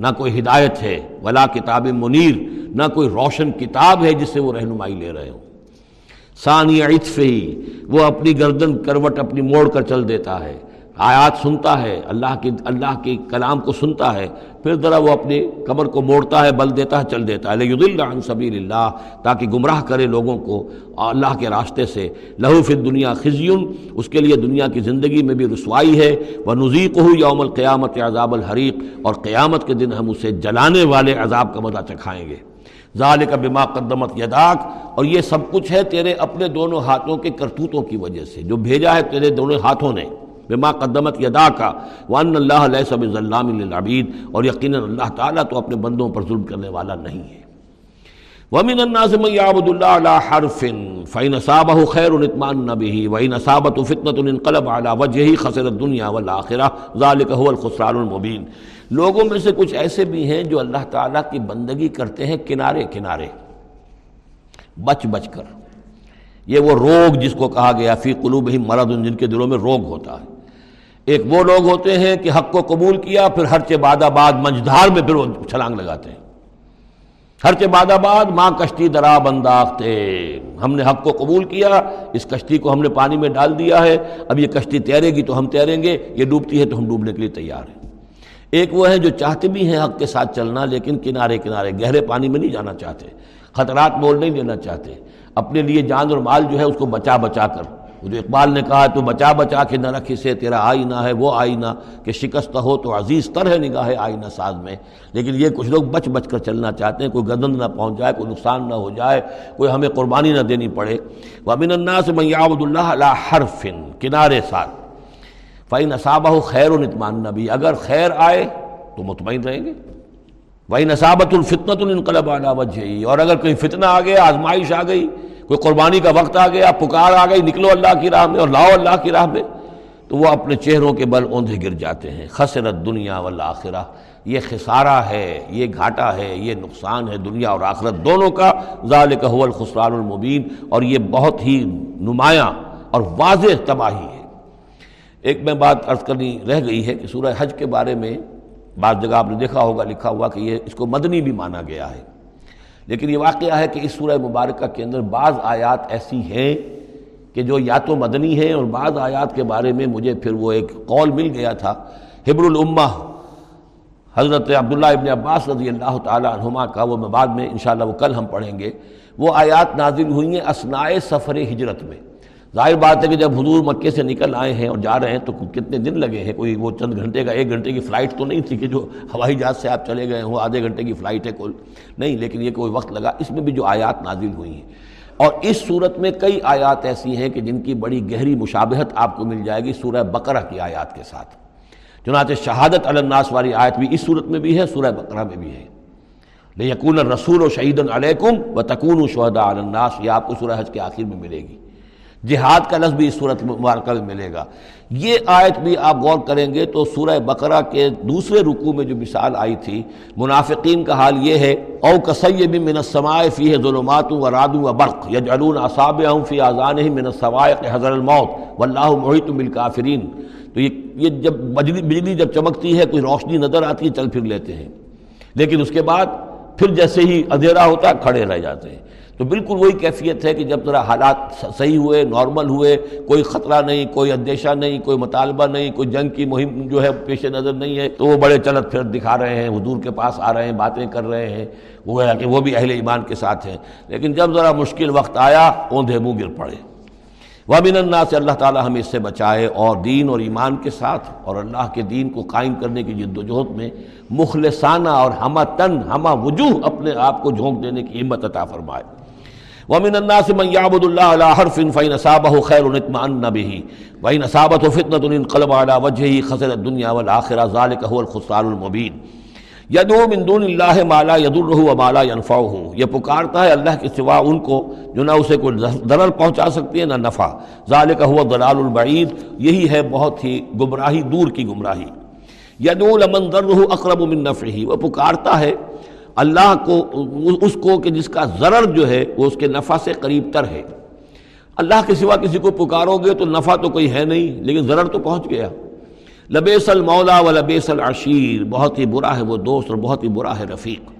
نہ کوئی ہدایت ہے ولا کتاب منیر، نہ کوئی روشن کتاب ہے جس سے وہ رہنمائی لے رہے ہوں۔ ثانی عطف ہی وہ اپنی گردن کروٹ اپنی موڑ کر چل دیتا ہے۔ آیات سنتا ہے، اللہ کی، اللہ کے کلام کو سنتا ہے، پھر ذرا وہ اپنی کمر کو موڑتا ہے، بل دیتا ہے، چل دیتا ہے۔ عن اللہ سبیل اللہ تاکہ گمراہ کرے لوگوں کو اللہ کے راستے سے۔ لہو فی دنیا خزیون، اس کے لیے دنیا کی زندگی میں بھی رسوائی ہے۔ وہ نزیق ہو یوم القیامت عذاب الحریق، اور قیامت کے دن ہم اسے جلانے والے عذاب کا مزہ چکھائیں گے۔ ظال کا بما قدمت یداک، اور یہ سب کچھ ہے تیرے اپنے دونوں ہاتھوں کے کرتوتوں کی وجہ سے۔ جو بھیجا ہے تیرے دونوں ہاتھوں نے۔ بما قدمت یدا کا وان اللہ علیہ سب ضلام العبید اور یقیناً اللہ تعالیٰ تو اپنے بندوں پر ظلم کرنے والا نہیں ہے۔ ومن الناس من يعبد الله على حرف، فإن أصابه خير اطمأن به وإن أصابته فتنة انقلب على وجهه خسر الدنيا والآخرة ذلك هو الخسران المبين لوگوں میں سے کچھ ایسے بھی ہیں جو اللہ تعالیٰ کی بندگی کرتے ہیں کنارے کنارے۔ بچ بچ کر۔ یہ وہ روگ جس کو کہا گیا، فی قلوبہم مرض، جن کے دلوں میں روگ ہوتا ہے۔ ایک وہ لوگ ہوتے ہیں کہ حق کو قبول کیا، پھر ہر چے بعد آباد منجدھار میں پھر وہ چھلانگ لگاتے ہیں۔ ہر کے بعد آباد ماں کشتی درا بنداختے۔ ہم نے حق کو قبول کیا، اس کشتی کو ہم نے پانی میں ڈال دیا ہے۔ اب یہ کشتی تیرے گی تو ہم تیریں گے، یہ ڈوبتی ہے تو ہم ڈوبنے کے لیے تیار ہیں۔ ایک وہ ہے جو چاہتے بھی ہیں حق کے ساتھ چلنا، لیکن کنارے کنارے گہرے پانی میں نہیں جانا چاہتے۔ خطرات مول نہیں لینا چاہتے۔ اپنے لیے جان اور مال جو ہے اس کو بچا بچا کر۔ جو اقبال نے کہا تو بچا بچا کے نہ رکھ اسے تیرا آئینہ ہے، وہ آئینہ کہ شکست ہو تو عزیز تر ہے نگاہ آئینہ ساز میں۔ لیکن یہ کچھ لوگ بچ بچ کر چلنا چاہتے ہیں، کوئی گدند نہ پہنچ جائے کوئی نقصان نہ ہو جائے، کوئی ہمیں قربانی نہ دینی پڑے۔ وبن الناس من یعبد اللہ علی حرف، کنارے ساتھ۔ فعین صابہ خیر و نتمان نبی اگر خیر آئے تو مطمئن رہیں گے۔ وہی نصابت الفتنت الانقلب علی وجہی اور اگر کوئی فتنہ آ گیا، آزمائش آ گئی کوئی قربانی کا وقت آ گیا، پکار آ گئی، نکلو اللہ کی راہ میں اور لاؤ اللہ کی راہ میں، تو وہ اپنے چہروں کے بل اوندھے گر جاتے ہیں۔ خسرت دنیا والآخرہ، یہ خسارہ ہے، یہ گھاٹا ہے، یہ نقصان ہے دنیا اور آخرت دونوں کا۔ ذالک هو الخسران المبین اور یہ بہت ہی نمایاں اور واضح تباہی ہے۔ ایک میں بات عرض کرنی رہ گئی ہے کہ سورہ حج کے بارے میں بعض جگہ آپ نے دیکھا ہوگا، لکھا ہوا کہ یہ اس کو مدنی بھی مانا گیا ہے۔ لیکن یہ واقعہ ہے کہ اس سورہ مبارکہ کے اندر بعض آیات ایسی ہیں کہ جو یا تو مدنی ہیں اور بعض آیات کے بارے میں مجھے پھر وہ ایک قول مل گیا تھا۔ حبر الامہ، حضرت عبداللہ ابن عباس رضی اللہ تعالی عنہما کا وہ میں بعد میں انشاءاللہ وہ کل ہم پڑھیں گے۔ وہ آیات نازل ہوئی ہیں اسنائے سفر ہجرت میں۔ ظاہر بات ہے کہ جب حضور مکے سے نکل آئے ہیں اور جا رہے ہیں تو کتنے دن لگے ہیں؟ کوئی وہ چند گھنٹے کا ایک گھنٹے کی فلائٹ تو نہیں تھی کہ جو ہوائی جہاز سے آپ چلے گئے ہوں، آدھے گھنٹے کی فلائٹ ہے کل۔ نہیں، لیکن یہ کوئی وقت لگا۔ اس میں بھی جو آیات نازل ہوئی ہیں۔ اور اس صورت میں کئی آیات ایسی ہیں کہ جن کی بڑی گہری مشابہت آپ کو مل جائے گی سورہ بقرہ کی آیات کے ساتھ۔ چنانچہ شہادت الناس والی آیت بھی اس صورت میں بھی ہے، سورہ بقرہ میں بھی ہے۔ یقون رسول و شہید علیکم و تکون و شہدا الناس، یہ آپ کو سورہ حج کے آخر میں ملے گی۔ جہاد کا لفظ بھی اس صورت مبارکہ میں ملے گا۔ یہ آیت بھی آپ غور کریں گے تو سورہ بقرہ کے دوسرے رکوع میں جو مثال آئی تھی، منافقین کا حال یہ ہے، او کسیب من السماء فیہ ظلمات و رعد و برق یجعلون اصابعهم فی اذانهم من الصواعق حذر الموت واللہ محیط بالکافرین۔ تو یہ جب بجلی جب چمکتی ہے، کوئی روشنی نظر آتی ہے، چل پھر لیتے ہیں۔ لیکن اس کے بعد پھر جیسے ہی اندھیرا ہوتا ہے، کھڑے رہ جاتے ہیں۔ تو بالکل وہی کیفیت ہے کہ جب ذرا حالات صحیح ہوئے نارمل ہوئے، کوئی خطرہ نہیں، کوئی اندیشہ نہیں، کوئی مطالبہ نہیں، کوئی جنگ کی مہم جو ہے پیش نظر نہیں ہے، تو وہ بڑے چلت پھر دکھا رہے ہیں، حضور کے پاس آ رہے ہیں، باتیں کر رہے ہیں، وہ ہے کہ وہ بھی اہل ایمان کے ساتھ ہیں۔ لیکن جب ذرا مشکل وقت آیا، اوندھے منہ گر پڑے۔ وابن اللہ سے اللہ تعالی ہمیں اس سے بچائے اور دین اور ایمان کے ساتھ، اور اللہ کے دین کو قائم کرنے کی جد و جہد میں مخلصانہ اور ہمہ تن، ہمہ وجوہ اپنے آپ کو جھونک دینے کی ہمت عطا فرمائے۔ ومن الناس من يعبد الله على حرف فإن أصابه خير اطمأن به. وإن أصابته فتنة انقلب على وجهه خسر الدنيا والآخرة. ذلك هو الخسران المبين. یدعو من دون اللہ ما لا يضره وما لا ينفعه. یہ پکارتا ہے اللہ کے سوا ان کو جو نہ اسے کوئی ضرر پہنچا سکتی ہے، نہ نفع. ذالک هو الضلال البعید یہی ہے بہت ہی گمراہی، دور کی گمراہی. یدعو لمن ضره اقرب من نفعه. وہ پکارتا ہے اللہ کو، اس کو کہ جس کا ضرر جو ہے، وہ اس کے نفع سے قریب تر ہے۔ اللہ کے سوا کسی کو پکارو گے تو نفع تو کوئی ہے نہیں، لیکن ضرر تو پہنچ گیا۔ لبیس المولا و لبیس العشیر، بہت ہی برا ہے وہ دوست اور بہت ہی برا ہے رفیق۔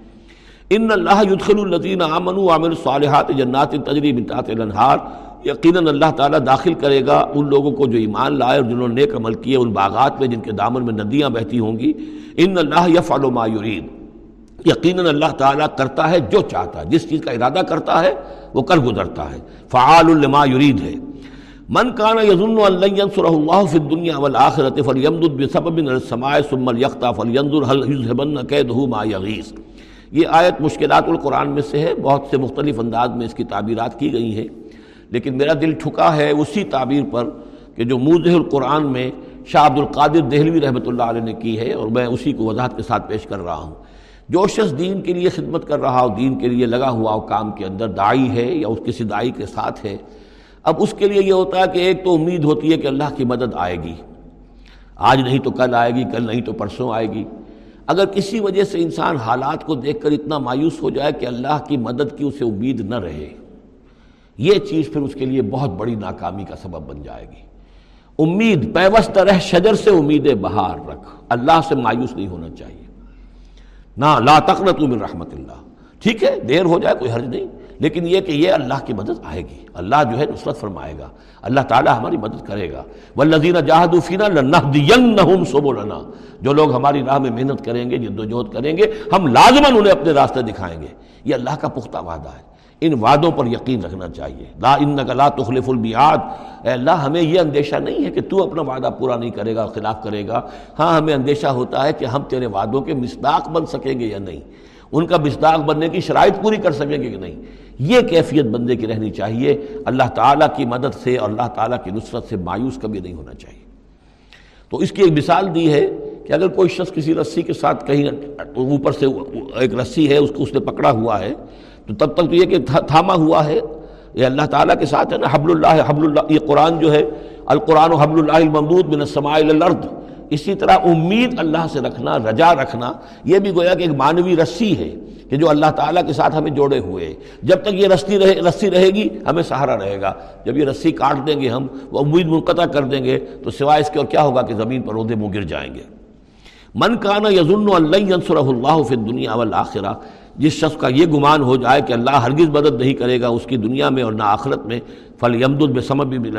ان اللہ یدخل الزین امن عامر الصالحات جنات تجریب انتاط الانہار۔ یقیناً اللہ تعالیٰ داخل کرے گا ان لوگوں کو جو ایمان لائے اور جنہوں نے نیک عمل کیے، ان باغات میں جن کے دامن میں ندیاں بہتی ہوں گی۔ ان اللہ یفعل ما یرید۔ یقیناً اللہ تعالیٰ کرتا ہے جو چاہتا ہے، جس چیز کا ارادہ کرتا ہے، وہ کر گزرتا ہے۔ فعال الما یرید ہے۔ من کانا یظن اللہ ينصرہ اللہ فی الدنیا والآخرت فلیمدد بسبب السماء ثم الیقطع فلینظر هل یذهبن کیدہ ما یغیث۔ یہ آیت مشکلات القرآن میں سے ہے، بہت سے مختلف انداز میں اس کی تعبیرات کی گئی ہیں۔ لیکن میرا دل ٹھکا ہے اسی تعبیر پر کہ جو موضح القرآن میں شاہ عبد القادر دہلوی رحمۃ اللہ علیہ نے کی ہے اور میں اسی کو وضاحت کے ساتھ پیش کر رہا ہوں۔ جو شخص دین کے لیے خدمت کر رہا ہو، دین کے لیے لگا ہوا ہو، کام کے اندر دائی ہے یا اس کسی دائی کے ساتھ ہے، اب اس کے لیے یہ ہوتا ہے کہ ایک تو امید ہوتی ہے کہ اللہ کی مدد آئے گی۔ آج نہیں تو کل آئے گی، کل نہیں تو پرسوں آئے گی۔ اگر کسی وجہ سے انسان حالات کو دیکھ کر اتنا مایوس ہو جائے کہ اللہ کی مدد کی اسے امید نہ رہے، یہ چیز پھر اس کے لیے بہت بڑی ناکامی کا سبب بن جائے گی۔ امید پیوست رہ، شجر سے امید بہار رکھ۔ اللہ سے مایوس نہیں ہونا چاہیے۔ نہ لا تقنط من رحمت اللہ۔ ٹھیک ہے، دیر ہو جائے، کوئی حرج نہیں۔ لیکن یہ کہ یہ اللہ کی مدد آئے گی۔ اللہ جو ہے، نصرت فرمائے گا۔ اللہ تعالیٰ ہماری مدد کرے گا۔ والذین جاہدوا فینا لنہدینہم سبلنا۔ جو لوگ ہماری راہ میں محنت کریں گے، جد و جہد کریں گے، ہم لازماً انہیں اپنے راستے دکھائیں گے۔ یہ اللہ کا پختہ وعدہ ہے۔ ان وعدوں پر یقین رکھنا چاہیے۔ لا انک لا تخلف المیعاد۔ اے اللہ، ہمیں یہ اندیشہ نہیں ہے کہ تو اپنا وعدہ پورا نہیں کرے گا خلاف کرے گا۔ ہاں ہمیں اندیشہ ہوتا ہے کہ ہم تیرے وعدوں کے مصداق بن سکیں گے یا نہیں۔ ان کا مصداق بننے کی شرائط پوری کر سکیں گے کہ نہیں۔ یہ کیفیت بندے کی رہنی چاہیے۔ اللہ تعالیٰ کی مدد سے اور اللہ تعالیٰ کی نصرت سے مایوس کبھی نہیں ہونا چاہیے۔ تو اس کی ایک مثال دی ہے کہ اگر کوئی شخص کسی رسی کے ساتھ کہیں اوپر سے ایک رسی ہے، اس کو اس نے پکڑا ہوا ہے تو تب تک تو یہ کہ تھاما ہوا ہے۔ یہ اللہ تعالیٰ کے ساتھ ہے نا، حبل اللہ حبل اللہ یہ قرآن جو ہے، القرآن و حبل اللہ الممدود من السماء الارض۔ اسی طرح امید اللہ سے رکھنا، رجا رکھنا، یہ بھی گویا کہ ایک مانوی رسی ہے کہ جو اللہ تعالیٰ کے ساتھ ہمیں جوڑے ہوئے۔ جب تک یہ رسی رہے رسی رہے گی، ہمیں سہارا رہے گا۔ جب یہ رسی کاٹ دیں گے ہم، وہ امید منقطع کر دیں گے، تو سوائے اس کے اور کیا ہوگا کہ زمین پر عہدے منہ گر جائیں گے۔ من کانا یزن اللہ ینصرہ اللہ فی الدنیا والآخرہ۔ جس شخص کا یہ گمان ہو جائے کہ اللہ ہرگز مدد نہیں کرے گا اس کی دنیا میں اور نہ آخرت میں فل یمد البسم بھی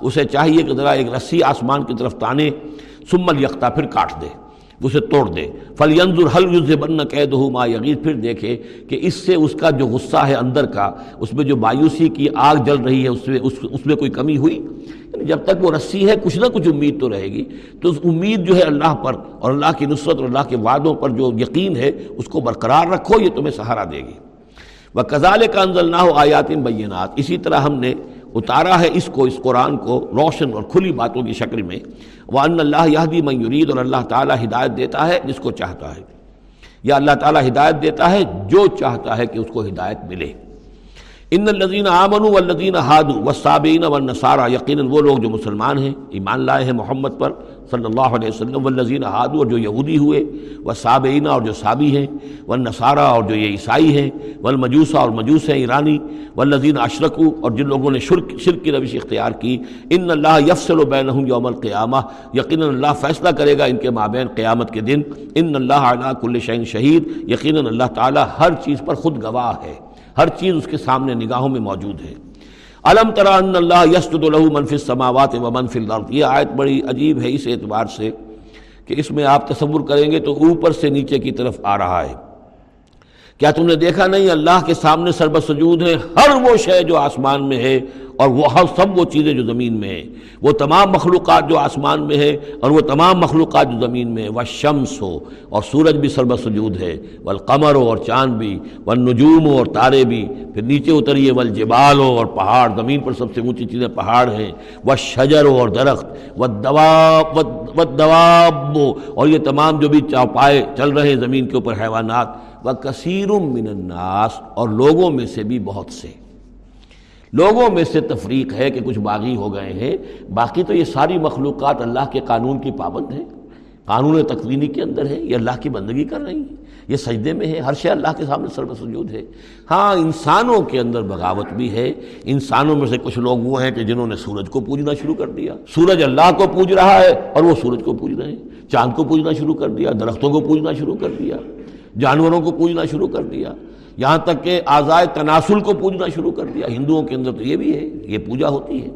اسے چاہیے کہ ذرا ایک رسی آسمان کی طرف تانے سمل یکتا پھر کاٹ دے۔ اسے توڑ دے۔ فل ینظر حل یوز بن قید ہو ما یغیر پھر دیکھے کہ اس سے اس کا جو غصہ ہے اندر کا اس میں جو مایوسی کی آگ جل رہی ہے اس میں اس, اس میں کوئی کمی ہوئی؟ یعنی جب تک وہ رسی ہے کچھ نہ کچھ امید تو رہے گی۔ تو اس امید جو ہے اللہ پر اور اللہ کی نصرت اور اللہ کے وعدوں پر جو یقین ہے اس کو برقرار رکھو یہ تمہیں سہارا دے گی۔ وہ کزال کا انضل نہ ہو آیاتن بینات اسی طرح ہم نے اتارا ہے اس کو، اس قرآن کو روشن اور کھلی باتوں کی شکل میں۔ وہ ان اللہ یہدی من یرید اور اللہ تعالیٰ ہدایت دیتا ہے جس کو چاہتا ہے۔ یا اللہ تعالیٰ ہدایت دیتا ہے جو چاہتا ہے کہ اس کو ہدایت ملے۔ ان الدین آمن والذین صابین والصابین والنصارى، یقیناً وہ لوگ جو مسلمان ہیں، ایمان لائے ہیں محمد پر صلی اللہ علیہ وسلم والذین ہادوا اور جو یہودی ہوئے والصابین اور جو صابی ہیں، والنصارى، اور جو یہ عیسائی ہیں والمجوسہ اور مجوس ہیں، ایرانی، والذین اشرکوا، اور جن لوگوں نے شرک شرک کی روش اختیار کی، ان اللہ یفصل و بینہم یوم القیامہ، یقیناً اللہ فیصلہ کرے گا ان کے مابین قیامت کے دن، ان اللہ علی کل شعین شہید، یقیناً اللہ تعالی ہر چیز پر خود گواہ ہے، ہر چیز اس کے سامنے نگاہوں میں موجود ہے۔ علم ترا ان اللہ یسد الہ منفی سماوات و منفی الارض۔ یہ آیت بڑی عجیب ہے اس اعتبار سے کہ اس میں آپ تصور کریں گے تو اوپر سے نیچے کی طرف آ رہا ہے۔ کیا تم نے دیکھا نہیں؟ اللہ کے سامنے سربت سجود ہے ہر وہ شے جو آسمان میں ہے، اور وہ ہر سب وہ چیزیں جو زمین میں ہیں۔ وہ تمام مخلوقات جو آسمان میں ہے اور وہ تمام مخلوقات جو زمین میں ہے وہ شمس ہو، اور سورج بھی سربت سجود ہے۔ والقمر ہو، اور چاند بھی۔ والنجوم ہو، اور تارے بھی۔ پھر نیچے اتریے، والجبال ہو، اور پہاڑ۔ زمین پر سب سے اونچی چیزیں پہاڑ ہیں۔ وہ شجر ہو، اور درخت۔ و دواب و دواب اور یہ تمام جو بھی چوپائے چل رہے ہیں زمین کے اوپر حیوانات وہ کثیر من الناس، اور لوگوں میں سے بھی بہت سے۔ لوگوں میں سے تفریق ہے کہ کچھ باغی ہو گئے ہیں، باقی تو یہ ساری مخلوقات اللہ کے قانون کی پابند ہیں۔ قانون تقوینی کے اندر ہے یہ اللہ کی بندگی کر رہی ہیں۔ یہ سجدے میں ہے ہر شے اللہ کے سامنے سر سجود ہے۔ ہاں انسانوں کے اندر بغاوت بھی ہے۔ انسانوں میں سے کچھ لوگ وہ ہیں کہ جنہوں نے سورج کو پوجنا شروع کر دیا۔ سورج اللہ کو پوج رہا ہے اور وہ سورج کو پوج رہے ہیں۔ چاند کو پوجنا شروع کر دیا، درختوں کو پوجنا شروع کر دیا۔ جانوروں کو پوجنا شروع کر دیا۔ یہاں تک کہ آزائے تناسل کو پوجنا شروع کر دیا۔ ہندوؤں کے اندر تو یہ بھی ہے، یہ پوجا ہوتی ہے۔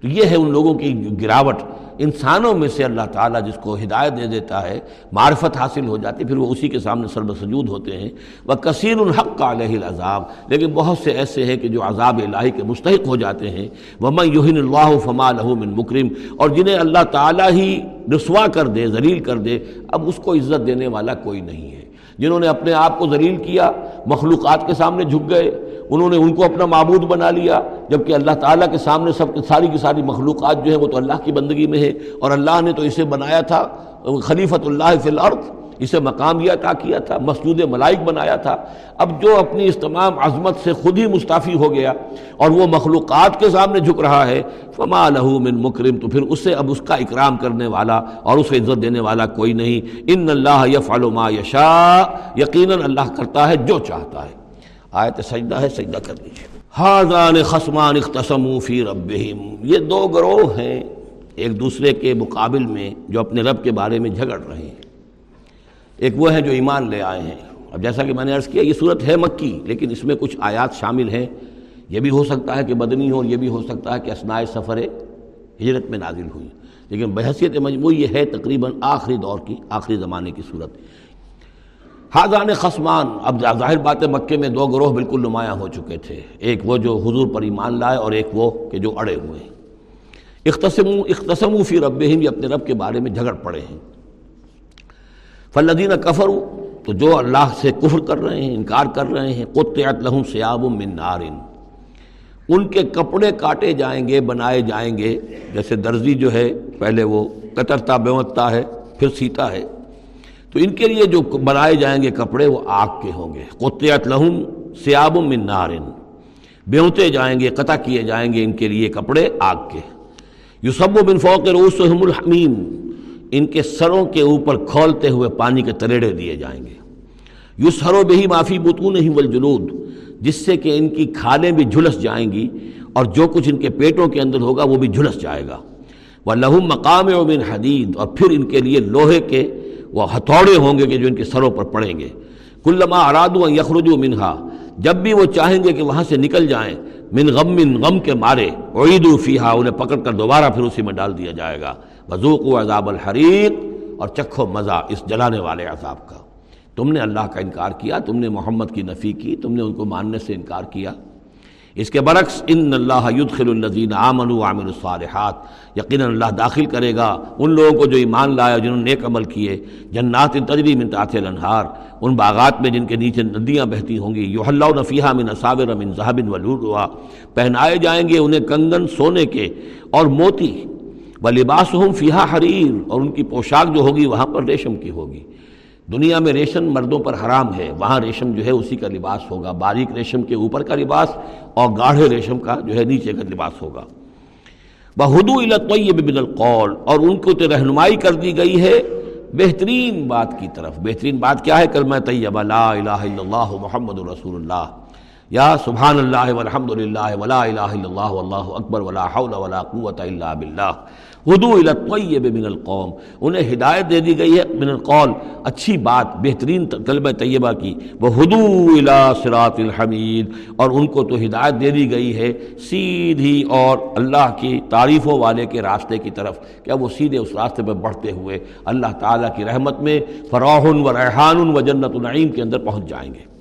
تو یہ ہے ان لوگوں کی گراوٹ۔ انسانوں میں سے اللہ تعالیٰ جس کو ہدایت دے دیتا ہے، معرفت حاصل ہو جاتی پھر وہ اسی کے سامنے سرب سجود ہوتے ہیں۔ وہ کثیر الحق کا علیہ العذاب۔ لیکن بہت سے ایسے ہیں کہ جو عذاب الہی کے مستحق ہو جاتے ہیں۔ وہ یوہن اللہ فما من مکرم اور جنہیں اللہ تعالیٰ ہی رسوا کر دے، ذلیل کر دے، اب اس کو عزت دینے والا کوئی نہیں ہے۔ جنہوں نے اپنے آپ کو ذلیل کیا، مخلوقات کے سامنے جھک گئے، انہوں نے ان کو اپنا معبود بنا لیا، جبکہ اللہ تعالیٰ کے سامنے سب ساری کی ساری مخلوقات جو ہیں وہ تو اللہ کی بندگی میں ہے اور اللہ نے تو اسے بنایا تھا، خلیفۃ اللہ فی الارض اسے مقام یہ عطا کیا تھا مسجود ملائک بنایا تھا۔ اب جو اپنی اس تمام عظمت سے خود ہی مستعفی ہو گیا اور وہ مخلوقات کے سامنے جھک رہا ہے، فما لہو من مکرم تو پھر اسے اب اس کا اکرام کرنے والا اور اسے عزت دینے والا کوئی نہیں۔ ان اللہ یفعل ما یشا یقیناً اللہ کرتا ہے جو چاہتا ہے۔ آیت سجدہ ہے، سجدہ کر لیجیے حاضان خسمان اختصموا فی ربہم یہ دو گروہ ہیں ایک دوسرے کے مقابل میں جو اپنے رب کے بارے میں جھگڑ رہے ہیں۔ ایک وہ ہے جو ایمان لے آئے ہیں۔ اب جیسا کہ میں نے عرض کیا، یہ صورت ہے مکی، لیکن اس میں کچھ آیات شامل ہیں۔ یہ بھی ہو سکتا ہے کہ بدنی ہو اور یہ بھی ہو سکتا ہے کہ اسناء سفر ہجرت میں نازل ہوئی۔ لیکن بحثیت مجموعی یہ ہے تقریباً آخری دور کی، آخری زمانے کی صورت۔ حاضان خسمان اب ظاہر بات ہے مکے میں دو گروہ بالکل نمایاں ہو چکے تھے۔ ایک وہ جو حضور پر ایمان لائے اور ایک وہ کہ جو اڑے ہوئے۔ اختصم اختصم فی رب یہ اپنے رب کے بارے میں جھگڑ پڑے ہیں۔ فلدین کفر تو جو اللہ سے کفر کر رہے ہیں، انکار کر رہے ہیں، قطعت لہم سیاب من نار۔ ان کے کپڑے کاٹے جائیں گے، بنائے جائیں گے۔ جیسے درزی جو ہے، پہلے وہ کترتا بیوتتا ہے، پھر سیتا ہے۔ تو ان کے لیے جو بنائے جائیں گے کپڑے، وہ آگ کے ہوں گے۔ قطعت لہم سیاب من نار۔ بیوتے جائیں گے، قطع کیے جائیں گے ان کے لیے کپڑے آگ کے۔ یوسب بن فوق روسحم الحمیم ان کے سروں کے اوپر کھولتے ہوئے پانی کے تریڑے دیے جائیں گے۔ یو سرو بہی معافی بتون ہی والجنود جس سے کہ ان کی کھالیں بھی جھلس جائیں گی اور جو کچھ ان کے پیٹوں کے اندر ہوگا وہ بھی جھلس جائے گا۔ وہ لہو مقام و بن حدید اور پھر ان کے لیے لوہے کے وہ ہتھوڑے ہوں گے کہ جو ان کے سروں پر پڑیں گے۔ کلما اراد و یخرج و منہا جب بھی وہ چاہیں گے کہ وہاں سے نکل جائیں، من غم من غم کے مارے عید فیحا انہیں پکڑ کر دوبارہ پھر اسی میں ڈال دیا جائے گا۔ وضوق و عذاب الحریق اور چکھو مزہ اس جلانے والے عذاب کا۔ تم نے اللہ کا انکار کیا، تم نے محمد کی نفی کی، تم نے ان کو ماننے سے انکار کیا۔ اس کے برعکس، ان اللہ یدخل النزین آمن و عامر الصالحات، یقیناً اللہ داخل کرے گا ان لوگوں کو جو ایمان لایا جنہوں نے نیک عمل کیے۔ جنات تجری من تاث الانہار، ان باغات میں جن کے نیچے ندیاں بہتی ہوں گی۔ یو اللہ نفیحہ من اصابر من ذہب ولوا پہنائے جائیں گے انہیں کنگن سونے کے اور موتی و لباس ہوں فیحا حریر اور ان کی پوشاک جو ہوگی وہاں پر ریشم کی ہوگی۔ دنیا میں ریشم مردوں پر حرام ہے، وہاں ریشم جو ہے اسی کا لباس ہوگا۔ باریک ریشم کے اوپر کا لباس اور گاڑھے ریشم کا جو ہے نیچے کا لباس ہوگا۔ بہدو الطیب بن القول اور ان کو تو رہنمائی کر دی گئی ہے بہترین بات کی طرف۔ بہترین بات کیا ہے؟ کلمہ طیبہ، لا الہ الا اللہ محمد رسول اللہ۔ یا سبحان اللہ والحمد للہ ولا الہ الا اللہ واللہ اکبر ولا حول ولا قوت الا باللہ. ہدو الطیب من القوم. انہیں ہدایت دے دی گئی ہے من القول. اچھی بات، بہترین کلمہ طیبہ کی. وہ ہدو الا صراط الحمید. اور ان کو تو ہدایت دے دی گئی ہے سیدھی اور اللہ کی تعریفوں والے کے راستے کی طرف کیا وہ سیدھے اس راستے پہ بڑھتے ہوئے اللہ تعالیٰ کی رحمت میں فراح و ریحان و جنت النعیم کے اندر پہنچ جائیں گے۔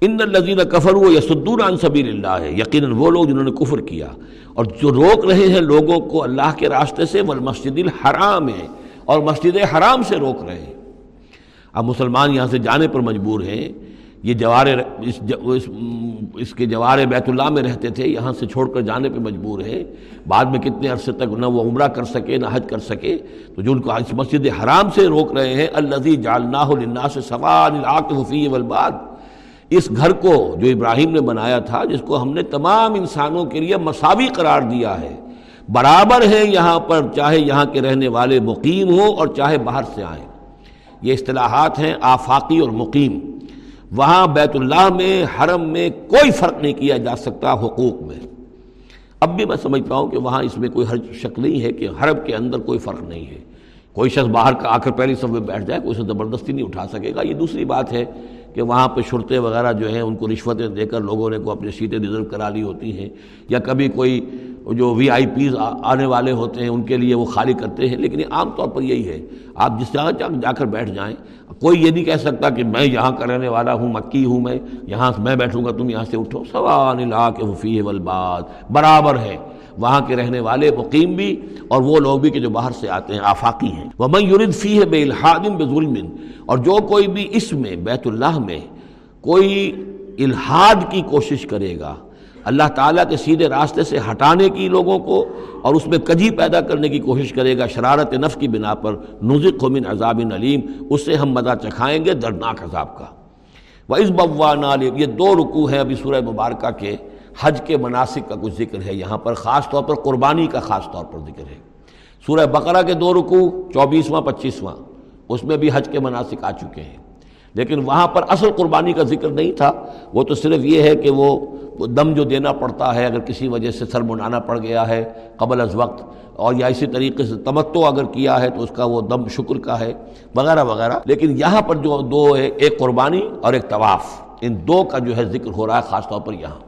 ان الزین کفر و یسدون عن سبیل اللہ ہے یقیناً وہ لوگ جنہوں نے کفر کیا۔ اور جو روک رہے ہیں لوگوں کو اللہ کے راستے سے والمسجد الحرام ہے اور مسجد حرام سے روک رہے ہیں۔ اب مسلمان یہاں سے جانے پر مجبور ہیں۔ یہ جوار اس اس کے جوار بیت اللہ میں رہتے تھے، یہاں سے چھوڑ کر جانے پہ مجبور ہیں۔ بعد میں کتنے عرصے تک نہ وہ عمرہ کر سکے، نہ حج کر سکے، تو جو ان کو اس مسجد حرام سے روک رہے ہیں الزی جالنا للناس سوال العاقفی والباد۔ اس گھر کو جو ابراہیم نے بنایا تھا، جس کو ہم نے تمام انسانوں کے لیے مساوی قرار دیا ہے۔ برابر ہے یہاں پر، چاہے یہاں کے رہنے والے مقیم ہوں اور چاہے باہر سے آئیں۔ یہ اصطلاحات ہیں آفاقی اور مقیم۔ وہاں بیت اللہ میں، حرم میں کوئی فرق نہیں کیا جا سکتا حقوق میں۔ اب بھی میں سمجھتا ہوں کہ وہاں اس میں کوئی ہر شک نہیں ہے کہ حرم کے اندر کوئی فرق نہیں ہے۔ کوئی شخص باہر کا آ کر پہلی سب میں بیٹھ جائے، کوئی سے زبردستی نہیں اٹھا سکے گا۔ یہ دوسری بات ہے کہ وہاں پہ شرطے وغیرہ جو ہیں ان کو رشوتیں دے کر لوگوں نے کو اپنی سیٹیں ریزرو کرا لی ہوتی ہیں یا کبھی کوئی جو وی آئی پیز آنے والے ہوتے ہیں ان کے لیے وہ خالی کرتے ہیں لیکن یہ عام طور پر یہی ہے آپ جس جگہ جا کر بیٹھ جائیں کوئی یہ نہیں کہہ سکتا کہ میں یہاں کا رہنے والا ہوں، مکی ہوں میں، یہاں میں بیٹھوں گا، تم یہاں سے اٹھو سوال لا کے حفیع والباد، برابر ہے۔ وہاں کے رہنے والے مقیم بھی اور وہ لوگ بھی کہ جو باہر سے آتے ہیں، آفاقی ہیں۔ وہ میں یورد فی ہے بے الحادم بے ظلم اور جو کوئی بھی اس میں، بیت اللہ میں کوئی الحاد کی کوشش کرے گا، اللہ تعالیٰ کے سیدھے راستے سے ہٹانے کی لوگوں کو اور اس میں کجی پیدا کرنے کی کوشش کرے گا، شرارت نفس کی بنا پر نزق من عذاب علیم اس سے ہم مزہ چکھائیں گے، دردناک عذاب کا۔ وہ اس بوا یہ دو رکوع ہیں ابھی سورہ مبارکہ کے۔ حج کے مناسب کا کچھ ذکر ہے، یہاں پر خاص طور پر قربانی کا خاص طور پر ذکر ہے۔ سورہ بقرہ کے دو رکوع، چوبیسواں، پچیسواں، اس میں بھی حج کے مناسب آ چکے ہیں۔ لیکن وہاں پر اصل قربانی کا ذکر نہیں تھا، وہ تو صرف یہ ہے کہ وہ دم جو دینا پڑتا ہے، اگر کسی وجہ سے سر منانا پڑ گیا ہے قبل از وقت، اور یا اسی طریقے سے تمتو اگر کیا ہے تو اس کا وہ دم شکر کا ہے، وغیرہ وغیرہ۔ لیکن یہاں پر جو دو ہے، ایک قربانی اور ایک طواف، ان دو کا جو ہے ذکر ہو رہا ہے، خاص طور پر یہاں۔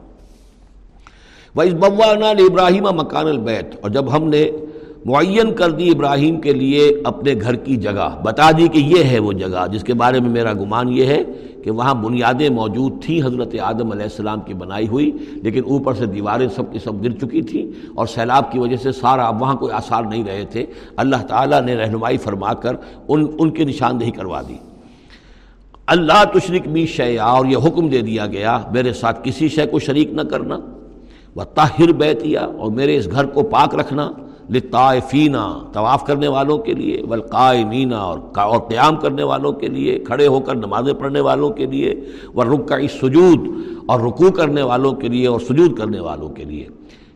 وہ اس بوانا ابراہیم مکان البیت اور جب ہم نے معین کر دی ابراہیم کے لیے اپنے گھر کی جگہ، بتا دی کہ یہ ہے وہ جگہ، جس کے بارے میں میرا گمان یہ ہے کہ وہاں بنیادیں موجود تھیں حضرت آدم علیہ السلام کی بنائی ہوئی، لیکن اوپر سے دیواریں سب کی سب گر چکی تھیں اور سیلاب کی وجہ سے سارا اب وہاں کوئی آثار نہیں رہے تھے۔ اللہ تعالیٰ نے رہنمائی فرما کر ان ان کی نشاندہی کروا دی۔ اللہ تشرک بھی شیا اور یہ حکم دے دیا گیا، میرے ساتھ کسی شے کو شریک نہ کرنا۔ وہ طاہر بیتیا اور میرے اس گھر کو پاک رکھنا لطائفینہ طواف کرنے والوں کے لیے والقائمینہ اور اور قیام کرنے والوں کے لیے، کھڑے ہو کر نمازیں پڑھنے والوں کے لیے وہ رکعی سجود اور رکوع کرنے والوں کے لیے اور سجود کرنے والوں کے لیے۔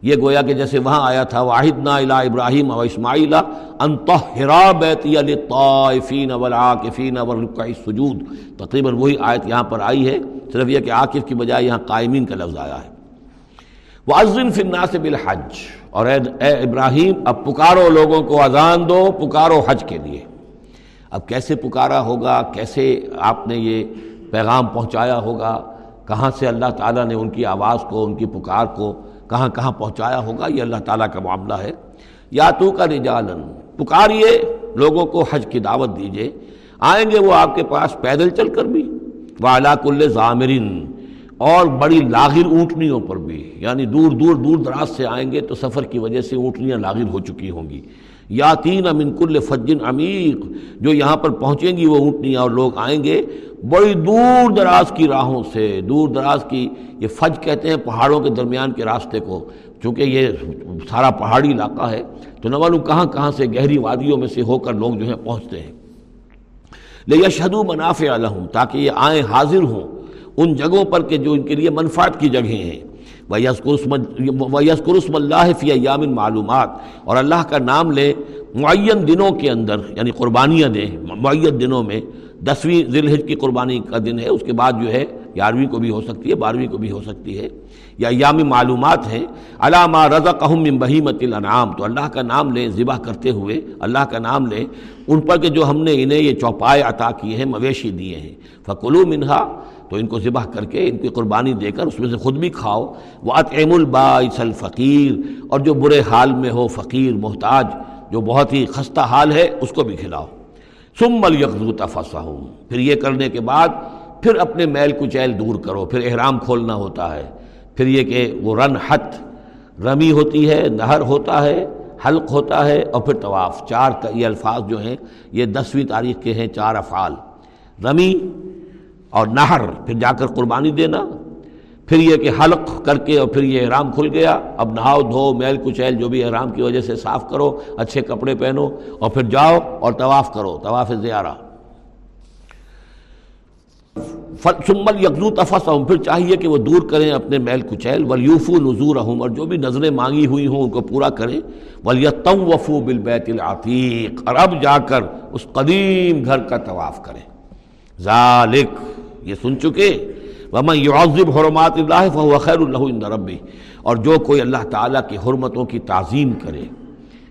یہ گویا کہ جیسے وہاں آیا تھا واحد نا الا ابراہیم و اسماعیلا انتحرا بیتی لطائفین والعاکفین والرکعی سجود تقریباً وہی آیت یہاں پر آئی ہے، صرف یہ کہ عاقف کی بجائے یہاں قائمین کا لفظ آیا ہے۔ وعظم فی الناس بالحج۔ اور اے اے ابراہیم، اب پکارو لوگوں کو اذان دو، پکارو حج کے لیے۔ اب کیسے پکارا ہوگا؟ کیسے آپ نے یہ پیغام پہنچایا ہوگا؟ کہاں سے اللہ تعالیٰ نے ان کی آواز کو، ان کی پکار کو کہاں کہاں پہنچایا ہوگا؟ یہ اللہ تعالیٰ کا معاملہ ہے۔ یا تو کا رجالن، پکاریے لوگوں کو حج کی دعوت دیجیے آئیں گے وہ آپ کے پاس پیدل چل کر بھی۔ وہ علاق ضامرین اور بڑی لاغر اونٹنیوں پر بھی یعنی دور دور دور دراز سے آئیں گے تو سفر کی وجہ سے اونٹنیاں لاغر ہو چکی ہوں گی۔ یا تین امن کل فجن عمیق، جو یہاں پر پہنچیں گی وہ اونٹنیاں اور لوگ آئیں گے۔ بڑی دور دراز کی راہوں سے، دور دراز کی، یہ فج کہتے ہیں پہاڑوں کے درمیان کے راستے کو۔ چونکہ یہ سارا پہاڑی علاقہ ہے، تو نہ معلوم کہاں کہاں سے گہری وادیوں میں سے ہو کر لوگ جو ہیں پہنچتے ہیں۔ لے یشہدو منافع الحم تاکہ یہ آئیں حاضر ہوں۔ ان جگہوں پر کہ جو ان کے لیے منفعت کی جگہیں ہیں۔ وَيَذْكُرُ اللہ فی ایام معلومات۔ اور اللہ کا نام لے معین دنوں کے اندر یعنی قربانیاں دیں۔ معین دنوں میں دسویں ذی الحج کی قربانی کا دن ہے۔ اس کے بعد جو ہے، گیارہویں کو بھی ہو سکتی ہے، بارہویں کو بھی ہو سکتی ہے۔ یا ایام معلومات ہیں۔ علامہ رضا من بہیمت الانعام تو اللہ کا نام لیں ذبح کرتے ہوئے اللہ کا نام لیں ان پر کہ جو ہم نے انہیں یہ چوپائے عطا کیے ہیں، مویشی دیے ہیں۔ فکلو منہا تو ان کو ذبح کر کے ان کی قربانی دے کر اس میں سے خود بھی کھاؤ۔ وہ اطعم الباعث الفقیر اور جو برے حال میں ہو فقیر، محتاج، جو بہت ہی خستہ حال ہے، اس کو بھی کھلاؤ۔ سم القزو تفسا پھر یہ کرنے کے بعد پھر اپنے میل کچیل دور کرو۔ پھر احرام کھولنا ہوتا ہے۔ پھر یہ کہ وہ رن حت، رمی ہوتی ہے، نہر ہوتا ہے، حلق ہوتا ہے اور پھر طواف۔ چار یہ الفاظ جو ہیں، یہ دسویں تاریخ کے ہیں، چار افعال۔ رمی اور نہر، پھر جا کر قربانی دینا۔ پھر یہ کہ حلق کر کے اور پھر یہ احرام کھل گیا۔ اب نہاؤ، دھو، میل، کچیل، جو بھی احرام کی وجہ سے صاف کرو، اچھے کپڑے پہنو اور پھر جاؤ اور طواف کرو، طواف زیارہ۔ سمل یکزو تفس پھر چاہیے کہ وہ دور کریں اپنے میل، کچیل، ولیوفو نظور اور جو بھی نظریں مانگی ہوئی ہوں ان کو پورا کریں۔ ولیتم وفو بالبیت العتیق، اور اب جا کر اس قدیم گھر کا طواف کریں۔ ذالک یہ سن چکے۔ ومن يعظم حرمات اللہ فهو خیر له عند ربی اور جو کوئی اللہ تعالیٰ کی حرمتوں کی تعظیم کرے،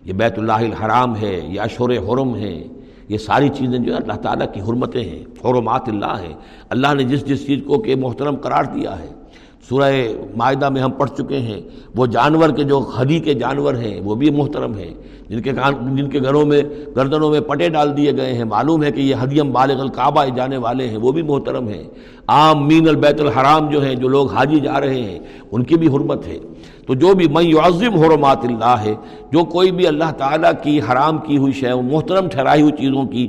یہ بیت اللہ الحرام ہے، یہ اشور حرم ہے، یہ ساری چیزیں جو ہے اللہ تعالیٰ کی حرمتیں ہیں، حرمات اللہ ہیں۔ اللہ نے جس جس چیز کو کہ محترم قرار دیا ہے سورہ معاہدہ میں ہم پڑھ چکے ہیں۔ وہ جانور کے جو خدی کے جانور ہیں، وہ بھی محترم ہیں۔ جن کے کان، جن کے گھروں میں، گردنوں میں پٹے ڈال دیے گئے ہیں۔ معلوم ہے کہ یہ حدیم بالغ القعبہ جانے والے ہیں، وہ بھی محترم ہیں۔ عام مین البیت الحرام جو ہیں، جو لوگ حاجی جا رہے ہیں، ان کی بھی حرمت ہے۔ تو جو بھی میں عظم حرمات اللہ ہے، جو کوئی بھی اللہ تعالیٰ کی حرام کی ہوئی شے، محترم ٹھہرائی ہوئی چیزوں کی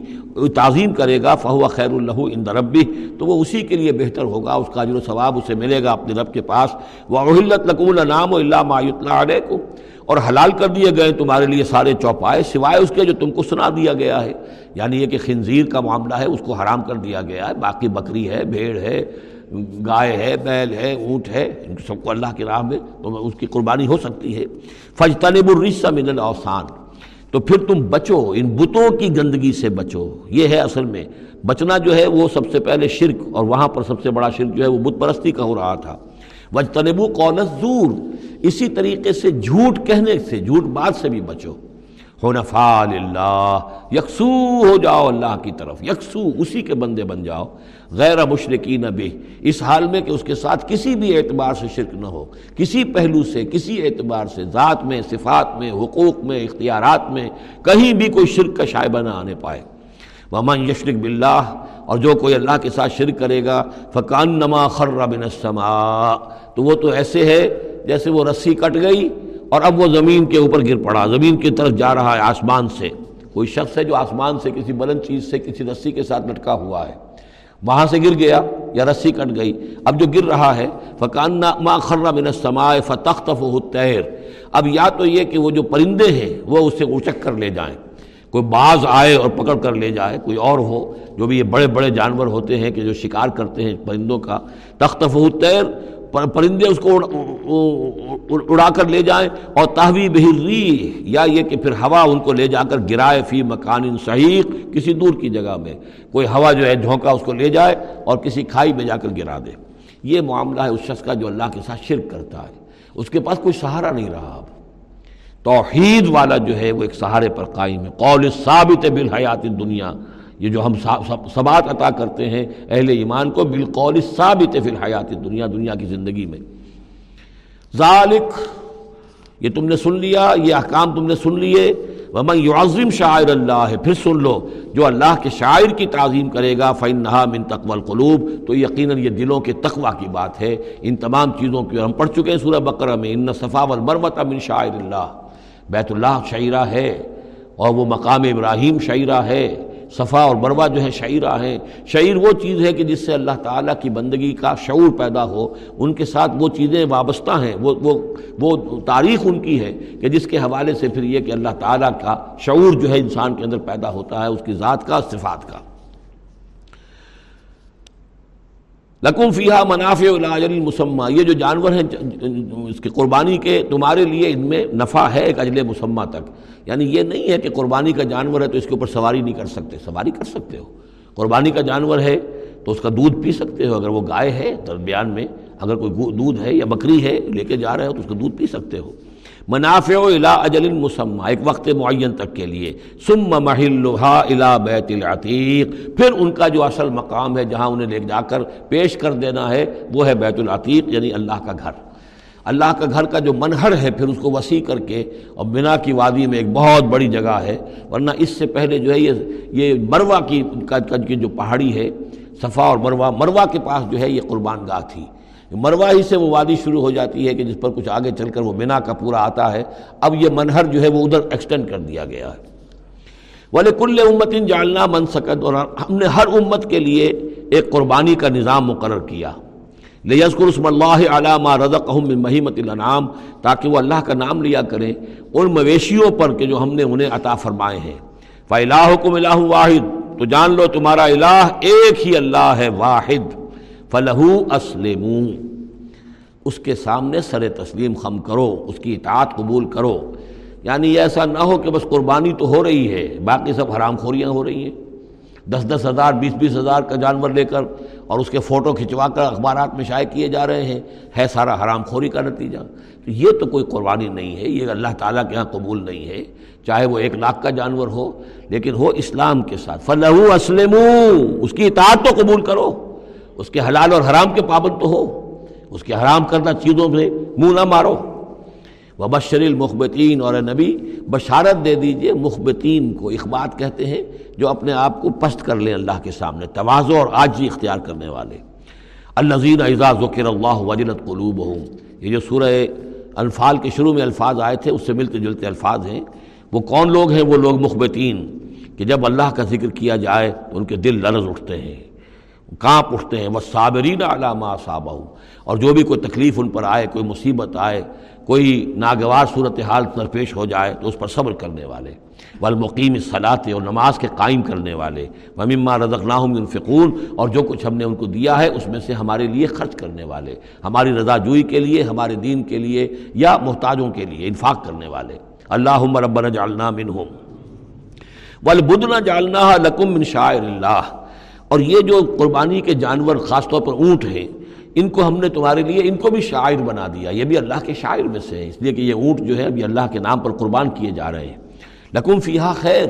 تعظیم کرے گا، فہو خیر اللہ ان ربی، تو وہ اسی کے لیے بہتر ہوگا، اس کا جو ثواب اسے ملے گا اپنے رب کے پاس۔ وہ اہلت لقول نام و اللہ مایوت علیہ اور حلال کر دیے گئے تمہارے لیے سارے چوپائے، سوائے اس کے جو تم کو سنا دیا گیا ہے۔ یعنی یہ کہ خنزیر کا معاملہ ہے، اس کو حرام کر دیا گیا ہے، باقی بکری ہے، بھیڑ ہے۔ گائے ہے، بیل ہے، اونٹ ہے، ان سب کو اللہ کی راہ میں تو اس کی قربانی ہو سکتی ہے۔ فج طلب الرسہ من الاوسان تو پھر تم بچو، ان بتوں کی گندگی سے بچو۔ یہ ہے اصل میں۔ بچنا جو ہے وہ سب سے پہلے شرک، اور وہاں پر سب سے بڑا شرک جو ہے وہ بت پرستی کا ہو رہا تھا۔ وج طلبو زور اسی طریقے سے جھوٹ کہنے سے، جھوٹ بات سے بھی بچو۔ اللہ یکسو، ہو جاؤ اللہ کی طرف، یکسو، اسی کے بندے بن جاؤ۔ غیر مشرقی نہ بے اس حال میں کہ اس کے ساتھ کسی بھی اعتبار سے شرک نہ ہو، کسی پہلو سے، کسی اعتبار سے، ذات میں، صفات میں، حقوق میں، اختیارات میں کہیں بھی کوئی شرک کا شائبہ نہ آنے پائے۔ ومن یشرک باللہ اور جو کوئی اللہ کے ساتھ شرک کرے گا فقان نما خر بن السماء تو وہ تو ایسے ہے جیسے وہ رسی کٹ گئی اور اب وہ زمین کے اوپر گر پڑا، زمین کی طرف جا رہا ہے آسمان سے۔ کوئی شخص ہے جو آسمان سے کسی بلند چیز سے، کسی رسی کے ساتھ لٹکا ہوا ہے۔ وہاں سے گر گیا یا رسی کٹ گئی۔ اب جو گر رہا ہے فقان ما خرہ من السماء فتختف تیر اب یا تو یہ کہ وہ جو پرندے ہیں، وہ اس سے اچک کر لے جائیں۔ کوئی باز آئے اور پکڑ کر لے جائے، کوئی اور ہو، جو بھی یہ بڑے بڑے جانور ہوتے ہیں کہ جو شکار کرتے ہیں پرندوں کا۔ تختف تیر پرندے اس کو اڑا کر لے جائیں اور تحوی بہری یا یہ کہ پھر ہوا ان کو لے جا کر گرائے فی مکان صحیح کسی دور کی جگہ میں۔ کوئی ہوا جو ہے جھونکا اس کو لے جائے اور کسی کھائی میں جا کر گرا دے۔ یہ معاملہ ہے اس شخص کا جو اللہ کے ساتھ شرک کرتا ہے۔ اس کے پاس کوئی سہارا نہیں رہا اب۔ توحید والا جو ہے وہ ایک سہارے پر قائم ہے۔ قول ثابت بالحیات دنیا یہ جو ہم ثبات عطا کرتے ہیں اہل ایمان کو بالقول ثابت فی الحیات دنیا دنیا کی زندگی میں۔ ذالک، یہ تم نے سن لیا، یہ احکام تم نے سن لیے۔ ومن يعظم شاعر اللہ ہے پھر سن لو۔ جو اللہ کے شاعر کی تعظیم کرے گا، فَإِنَّهَا مِن تقوى القلوب، تو یقیناً یہ دلوں کے تقوی کی بات ہے۔ ان تمام چیزوں کی ہم پڑھ چکے ہیں سورہ بقرہ میں ان صفا والمروۃ من شاعر اللہ بیت اللہ شعیرہ ہے اور وہ مقام ابراہیم شعیرہ ہے۔ صفا اور بروا جو ہے شعیرہ ہیں۔ شعیر وہ چیز ہے کہ جس سے اللہ تعالیٰ کی بندگی کا شعور پیدا ہو، ان کے ساتھ وہ چیزیں وابستہ ہیں، وہ وہ وہ تاریخ ان کی ہے کہ جس کے حوالے سے پھر یہ کہ اللہ تعالیٰ کا شعور جو ہے انسان کے اندر پیدا ہوتا ہے، اس کی ذات کا، صفات کا۔ لکم فیحہ منافع العجل المسمہ۔ یہ جو جانور ہیں، اس کے قربانی کے تمہارے لیے ان میں نفع ہے ایک اجل مسمہ تک۔ یعنی یہ نہیں ہے کہ قربانی کا جانور ہے تو اس کے اوپر سواری نہیں کر سکتے۔ سواری کر سکتے ہو۔ قربانی کا جانور ہے تو اس کا دودھ پی سکتے ہو۔ اگر وہ گائے ہے درمیان میں اگر کوئی دودھ ہے یا بکری ہے لے کے جا رہے ہو تو اس کا دودھ پی سکتے ہو۔ منافع الا اجل مسمہ ایک وقت معین تک کے لیے۔ سم محلها الا بیت العتیق۔ پھر ان کا جو اصل مقام ہے جہاں انہیں لے جا کر پیش کر دینا ہے، وہ ہے بیت العتیق یعنی اللہ کا گھر۔ اللہ کا گھر کا جو منہر ہے، پھر اس کو وسیع کر کے، اور بنا کی وادی میں ایک بہت بڑی جگہ ہے۔ ورنہ اس سے پہلے جو ہے، یہ یہ مروا کی کی جو پہاڑی ہے، صفا اور مروا مروا کے پاس جو ہے، یہ قربان گاہ تھی۔ مروا ہی سے وہ وادی شروع ہو جاتی ہے کہ جس پر کچھ آگے چل کر وہ بنا کا پورا آتا ہے۔ اب یہ منہر جو ہے وہ ادھر ایکسٹینڈ کر دیا گیا ہے۔ والے کل امت جالنا من سکت اور ہم نے ہر امت کے لیے ایک قربانی کا نظام مقرر کیا۔ لیزکر اسم اللہ علامہ رضم مہیمت الانعام تاکہ وہ اللہ کا نام لیا کریں ان مویشیوں پر کہ جو ہم نے انہیں عطا فرمائے ہیں۔ فلاحکم الہ واحد۔ تو جان لو تمہارا الہ ایک ہی اللہ ہے، واحد۔ فلح اسلم اس کے سامنے سر تسلیم خم کرو، اس کی اطاعت قبول کرو۔ یعنی ایسا نہ ہو کہ بس قربانی تو ہو رہی ہے، باقی سب حرام خوریاں ہو رہی ہیں۔ دس دس ہزار، بیس بیس ہزار کا جانور لے کر اور اس کے فوٹو کھنچوا کر اخبارات میں شائع کیے جا رہے ہیں۔ ہے سارا حرام خوری کا نتیجہ۔ تو یہ تو کوئی قربانی نہیں ہے، یہ اللہ تعالیٰ کے ہاں قبول نہیں ہے۔ چاہے وہ ایک لاکھ کا جانور ہو، لیکن ہو اسلام کے ساتھ۔ فلاح اسلم اس کی اطاعت تو قبول کرو۔ اس کے حلال اور حرام کے پابند تو ہو۔ اس کے حرام کردہ چیزوں میں منہ نہ مارو۔ وہ بشر المخبتین اور نبی، بشارت دے دیجیے مخبتین کو اخبات کہتے ہیں جو اپنے آپ کو پست کر لیں اللہ کے سامنے توازو اور آجی اختیار کرنے والے۔ الزین اعزاز ذکر اللہ وجلت قلوب ہوں یہ جو سورہ انفال کے شروع میں الفاظ آئے تھے، اس سے ملتے جلتے الفاظ ہیں۔ وہ کون لوگ ہیں؟ وہ لوگ مخبتین، کہ جب اللہ کا ذکر کیا جائے تو ان کے دل لرز اٹھتے ہیں۔ کانپ اٹھتے ہیں وہ صابرین علامہ صابہ اور جو بھی کوئی تکلیف ان پر آئے، کوئی مصیبت آئے، کوئی ناگوار صورت حال درپیش ہو جائے، تو اس پر صبر کرنے والے۔ والمقیم صلاح اور نماز کے قائم کرنے والے۔ ومما رضقناہم ينفقون، اور جو کچھ ہم نے ان کو دیا ہے، اس میں سے ہمارے لیے خرچ کرنے والے۔ ہماری رضا جوئی کے لیے، ہمارے دین کے لیے، یا محتاجوں کے لیے، انفاق کرنے والے۔ اللہم ربنا جعلنا منہم۔ والبدن جعلنا لکم من شاعر اللہ۔ اور یہ جو قربانی کے جانور خاص طور پر اونٹ ہیں، ان کو ہم نے تمہارے لیے، ان کو بھی شاعر بنا دیا۔ یہ بھی اللہ کے شاعر میں سے ہے اس لیے کہ یہ اونٹ جو ہے ابھی اللہ کے نام پر قربان کیے جا رہے ہیں۔ لکم فیہا خیر،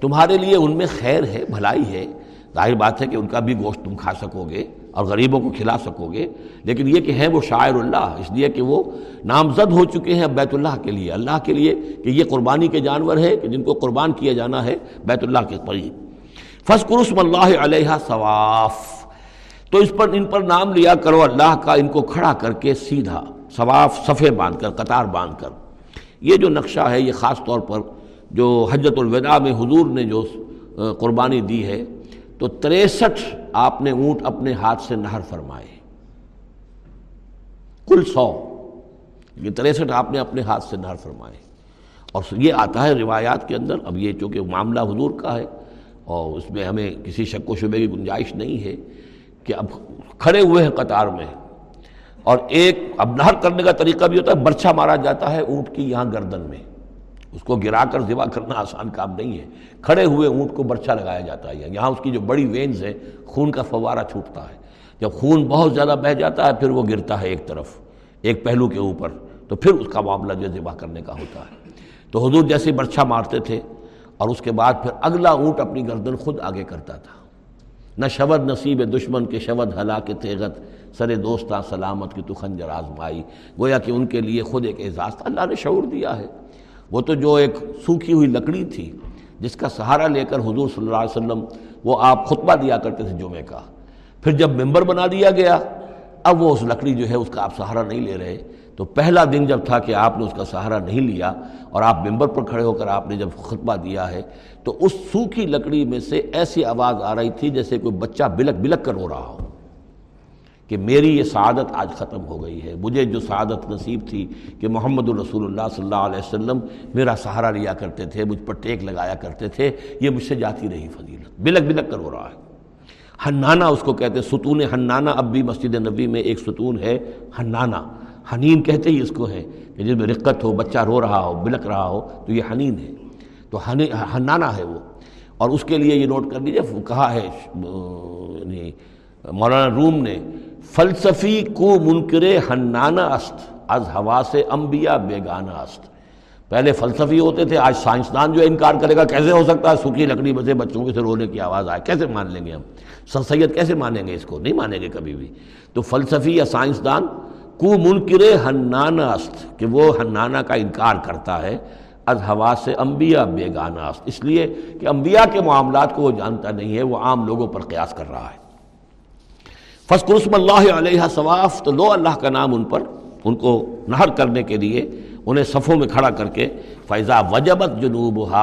تمہارے لیے ان میں خیر ہے، بھلائی ہے۔ ظاہر بات ہے کہ ان کا بھی گوشت تم کھا سکو گے اور غریبوں کو کھلا سکو گے، لیکن یہ کہ ہیں وہ شاعر اللہ، اس لیے کہ وہ نامزد ہو چکے ہیں بیت اللہ کے لیے۔ اللہ کے لیے کہ یہ قربانی کے جانور ہے کہ جن کو قربان کیا جانا ہے بیت اللہ کے قریب۔ فص قرسم اللہ علیہ ثواف۔ تو اس پر ان پر نام لیا کرو، اللہ کا ان کو کھڑا کر کے سیدھا ثواف صفے باندھ کر، قطار باندھ کر۔ یہ جو نقشہ ہے، یہ خاص طور پر جو حجت الوداع میں حضور نے جو قربانی دی ہے، تو تریسٹھ آپ نے اونٹ اپنے ہاتھ سے نہر فرمائے۔ کل سو۔ یہ تریسٹھ آپ نے اپنے ہاتھ سے نہر فرمائے۔ اور یہ آتا ہے روایات کے اندر، اب یہ چونکہ معاملہ حضور کا ہے اور اس میں ہمیں کسی شک و شبے کی گنجائش نہیں ہے کہ اب کھڑے ہوئے ہیں قطار میں اور ایک اب نہر کرنے کا طریقہ بھی ہوتا ہے، برچھا مارا جاتا ہے اونٹ کی یہاں گردن میں۔ اس کو گرا کر ذبح کرنا آسان کام نہیں ہے۔ کھڑے ہوئے اونٹ کو برچھا لگایا جاتا ہے۔ یہاں اس کی جو بڑی وینز ہے خون کا فوارہ چھوٹتا ہے۔ جب خون بہت زیادہ بہہ جاتا ہے، پھر وہ گرتا ہے ایک طرف، ایک پہلو کے اوپر۔ تو پھر اس کا معاملہ جو ذبح کرنے کا ہوتا ہے۔ تو حضور جیسے برچھا مارتے تھے اور اس کے بعد پھر اگلا اونٹ اپنی گردن خود آگے کرتا تھا۔ نہ شبد نصیب دشمن کے شبد ہلا کے تیغت سر دوستاں سلامت کی تو خنجر آزمائی۔ گویا کہ ان کے لیے خود ایک اعزاز تھا، اللہ نے شعور دیا ہے۔ وہ تو جو ایک سوکھی ہوئی لکڑی تھی، جس کا سہارا لے کر حضور صلی اللہ علیہ وسلم وہ آپ خطبہ دیا کرتے تھے جمعے کا۔ پھر جب ممبر بنا دیا گیا، اب وہ اس لکڑی جو ہے اس کا آپ سہارا نہیں لے رہے۔ تو پہلا دن جب تھا کہ آپ نے اس کا سہارا نہیں لیا اور آپ ممبر پر کھڑے ہو کر آپ نے جب خطبہ دیا ہے، تو اس سوکھی لکڑی میں سے ایسی آواز آ رہی تھی جیسے کوئی بچہ بلک بلک کر ہو رہا ہو کہ میری یہ سعادت آج ختم ہو گئی ہے۔ مجھے جو سعادت نصیب تھی کہ محمد الرسول اللہ صلی اللہ علیہ وسلم میرا سہارا لیا کرتے تھے، مجھ پر ٹیک لگایا کرتے تھے، یہ مجھ سے جاتی رہی فضیلت۔ بلک بلک کر ہو رہا ہے۔ ہنانا اس کو کہتے ہیں، ستون ہنانا اب بھی مسجد نبی میں ایک ستون ہے ہنانا حنین کہتے ہی اس کو ہے کہ جس میں رقت ہو، بچہ رو رہا ہو، بلک رہا ہو، تو یہ حنین ہے۔ تو ہنانا ہے وہ۔ اور اس کے لیے یہ نوٹ کر لیجیے کہا ہے یعنی مولانا روم نے، فلسفی کو منکر ہنانا است، از ہوا سے انبیاء بیگانہ است۔ پہلے فلسفی ہوتے تھے، آج سائنسدان جو انکار کرے گا، کیسے ہو سکتا ہے؟ سوکھی لکڑی بسے بچوں کے سے رونے کی آواز آئے۔ کیسے مان لیں گے ہم؟ سر سید کیسے مانیں گے اس کو؟ نہیں مانیں گے کبھی بھی۔ تو فلسفی یا سائنسدان کو منکر ہنانا است، کہ وہ ہنانا کا انکار کرتا ہے، از ہوا سے انبیاء بیگانہ است۔ اس لیے کہ انبیاء کے معاملات کو وہ جانتا نہیں ہے، وہ عام لوگوں پر قیاس کر رہا ہے۔ فس قرسم اللہ علیہ ثواف، تو لو اللہ کا نام ان پر، ان کو نہر کرنے کے لیے، انہیں صفوں میں کھڑا کر کے فیضا وجبت جنوب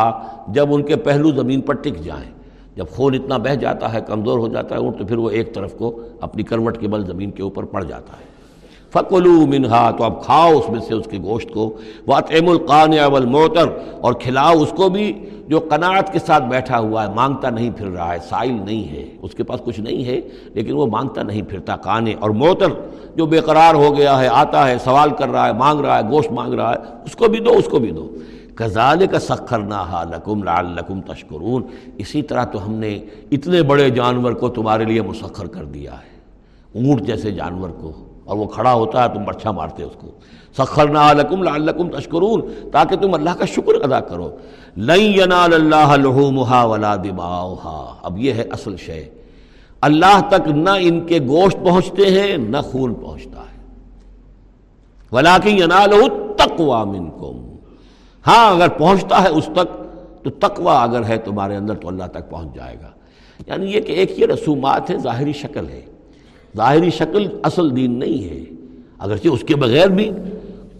جب ان کے پہلو زمین پر ٹک جائیں۔ جب خون اتنا بہہ جاتا ہے، کمزور ہو جاتا ہے تو پھر وہ ایک طرف کو اپنی کروٹ کے بل زمین کے اوپر پڑ جاتا ہے۔ فکلو منہا تو اب کھاؤ اس میں سے اس کے گوشت کو۔ واطم القان والمعتر، اور کھلاؤ اس کو بھی جو قناعت کے ساتھ بیٹھا ہوا ہے، مانگتا نہیں پھر رہا ہے، سائل نہیں ہے۔ اس کے پاس کچھ نہیں ہے، لیکن وہ مانگتا نہیں پھرتا کانے اور معتر جو بے قرار ہو گیا ہے، آتا ہے، سوال کر رہا ہے، مانگ رہا ہے، گوشت مانگ رہا ہے، اس کو بھی دو، اس کو بھی دو۔ کزال کا سخر نہ لکم لال لکم تشکرون۔ اسی طرح تو ہم نے اتنے بڑے جانور کو تمہارے لیے مسخر کر دیا ہے، اونٹ جیسے جانور کو۔ اور وہ کھڑا ہوتا ہے، تم برچھا مارتے اس کو۔ سخرنا لکم لعلکم تشکرون تاکہ تم اللہ کا شکر ادا کرو۔ لن ینال اللہ لحومها ولا دماؤها۔ اب یہ ہے اصل شے۔ اللہ تک نہ ان کے گوشت پہنچتے ہیں، نہ خون پہنچتا ہے۔ ولیکن ینالہ التقوی منکم ہاں اگر پہنچتا ہے اس تک، تو تقوی اگر ہے تمہارے اندر، تو اللہ تک پہنچ جائے گا۔ یعنی یہ کہ ایک یہ رسومات ہے ظاہری شکل ہے۔ ظاہری شکل اصل دین نہیں ہے۔ اگرچہ اس کے بغیر بھی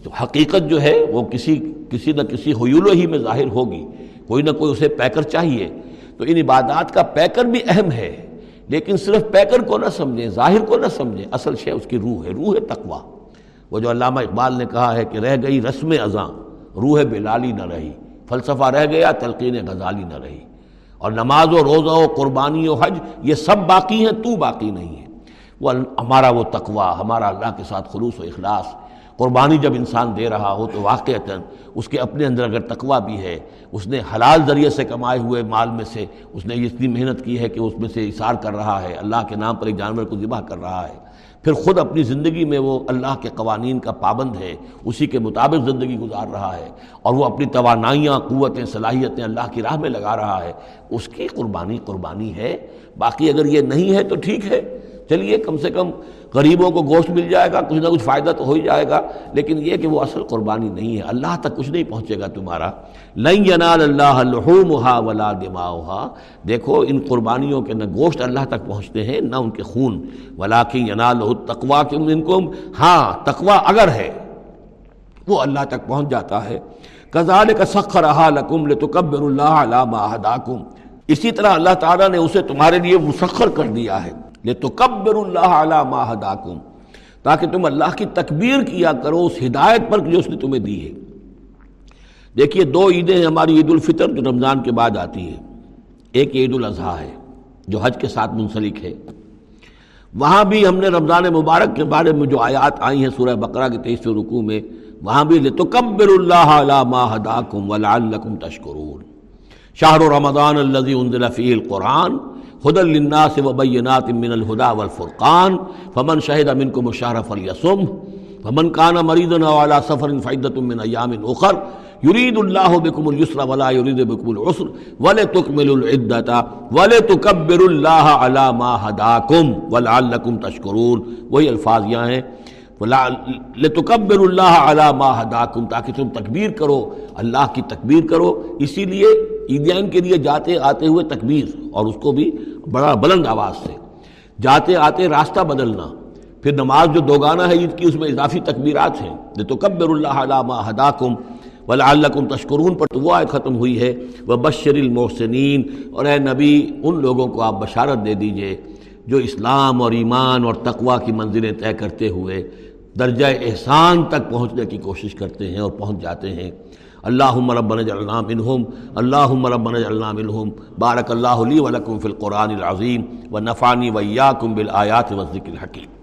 تو حقیقت جو ہے وہ کسی کسی نہ کسی حیول ہی میں ظاہر ہوگی۔ کوئی نہ کوئی اسے پیکر چاہیے۔ تو ان عبادات کا پیکر بھی اہم ہے۔ لیکن صرف پیکر کو نہ سمجھیں ظاہر کو نہ سمجھیں اصل شے اس کی روح ہے، روح تقوا وہ جو علامہ اقبال نے کہا ہے کہ رہ گئی رسم ازاں روح بلالی نہ رہی۔ فلسفہ رہ گیا، تلقین غزالی نہ رہی۔ اور نماز و روزہ و قربانی و حج، یہ سب باقی ہیں، تو باقی نہیں ہے۔ وہ ہمارا وہ تقوا ہمارا اللہ کے ساتھ خلوص و اخلاص۔ قربانی جب انسان دے رہا ہو تو واقعتاً اس کے اپنے اندر اگر تقوا بھی ہے، اس نے حلال ذریعے سے کمائے ہوئے مال میں سے، اس نے اتنی محنت کی ہے کہ اس میں سے اثار کر رہا ہے، اللہ کے نام پر ایک جانور کو ذبح کر رہا ہے۔ پھر خود اپنی زندگی میں وہ اللہ کے قوانین کا پابند ہے، اسی کے مطابق زندگی گزار رہا ہے اور وہ اپنی توانائیاں، قوتیں، صلاحیتیں اللہ کی راہ میں لگا رہا ہے۔ اس کی قربانی قربانی ہے، باقی اگر یہ نہیں ہے تو ٹھیک ہے۔ چلیے کم سے کم غریبوں کو گوشت مل جائے گا، کچھ نہ کچھ فائدہ تو ہو ہی جائے گا، لیکن یہ کہ وہ اصل قربانی نہیں ہے۔ اللہ تک کچھ نہیں پہنچے گا تمہارا۔ لن ینال اللہ لحومها ولا دماؤها دیکھو، ان قربانیوں کے نہ گوشت اللہ تک پہنچتے ہیں، نہ ان کے خون۔ ولاکن ینالہ التقوا منکم۔ ہاں تقوا اگر ہے، وہ اللہ تک پہنچ جاتا ہے۔ کذالک سخرها لکم لتکبروا اللہ علی ما هداکم اسی طرح اللہ تعالیٰ نے اسے تمہارے لیے مسخر کر دیا ہے۔ تو کبر اللہ علیہ ماہداکم تاکہ تم اللہ کی تکبیر کیا کرو، اس ہدایت پر جو اس نے تمہیں دی ہے۔ دیکھیے، دو عیدیں ہماری عید الفطر، جو رمضان کے بعد آتی ہے ایک عید الاضحیٰ ہے، جو حج کے ساتھ منسلک ہے۔ وہاں بھی ہم نے رمضان مبارک کے بارے میں جو آیات آئی ہیں، سورہ بقرہ کے تیسرے رکوع میں، وہاں بھی لتکبر اللہ علی ما ہداکم ولعلکم تشکرون۔ شہر رمضان الذي انزل فيه القرآن خد الناس وبینات من الہدا والفرقان، فمن شہد منکم الشہر فلیصم، فمن کان مریضا وعلى سفر فعدۃ من ایام اخر، یرید اللہ بکم اليسر ولا یرید بکم العسر، ولتکملوا العدۃ ولتکبروا اللہ علی ما ہداکم، ولعلکم تشکرون۔ وہی الفاظ یہاں ہیں۔ لتکبر اللہ علی ما ہداکم، تاکہ تم تکبیر کرو، اللہ کی تکبیر کرو۔ اسی لیے عیدیان کے لیے جاتے آتے ہوئے تکبیر اور اس کو بھی بڑا بلند آواز سے۔ جاتے آتے راستہ بدلنا، پھر نماز جو دوگانہ ہے عید کی، اس میں اضافی تکبیرات ہیں۔ لتکبر اللہ علی ما ہداکم ولعلکم تشکرون، پر تو وہ آیت ختم ہوئی ہے۔ وہ بشر المحسنین، اور اے نبی، ان لوگوں کو آپ بشارت دے دیجیے جو اسلام اور ایمان اور تقوی کی منزلیں طے کرتے ہوئے درجہ احسان تک پہنچنے کی کوشش کرتے ہیں اور پہنچ جاتے ہیں۔ اللہ ربنا جعلنا منہم اللہ ربنا جعلنا منہم۔ بارک اللہ لی ولکم فی القرآن العظیم ونفعنی ویاکم بالآیات والذکر الحکیم۔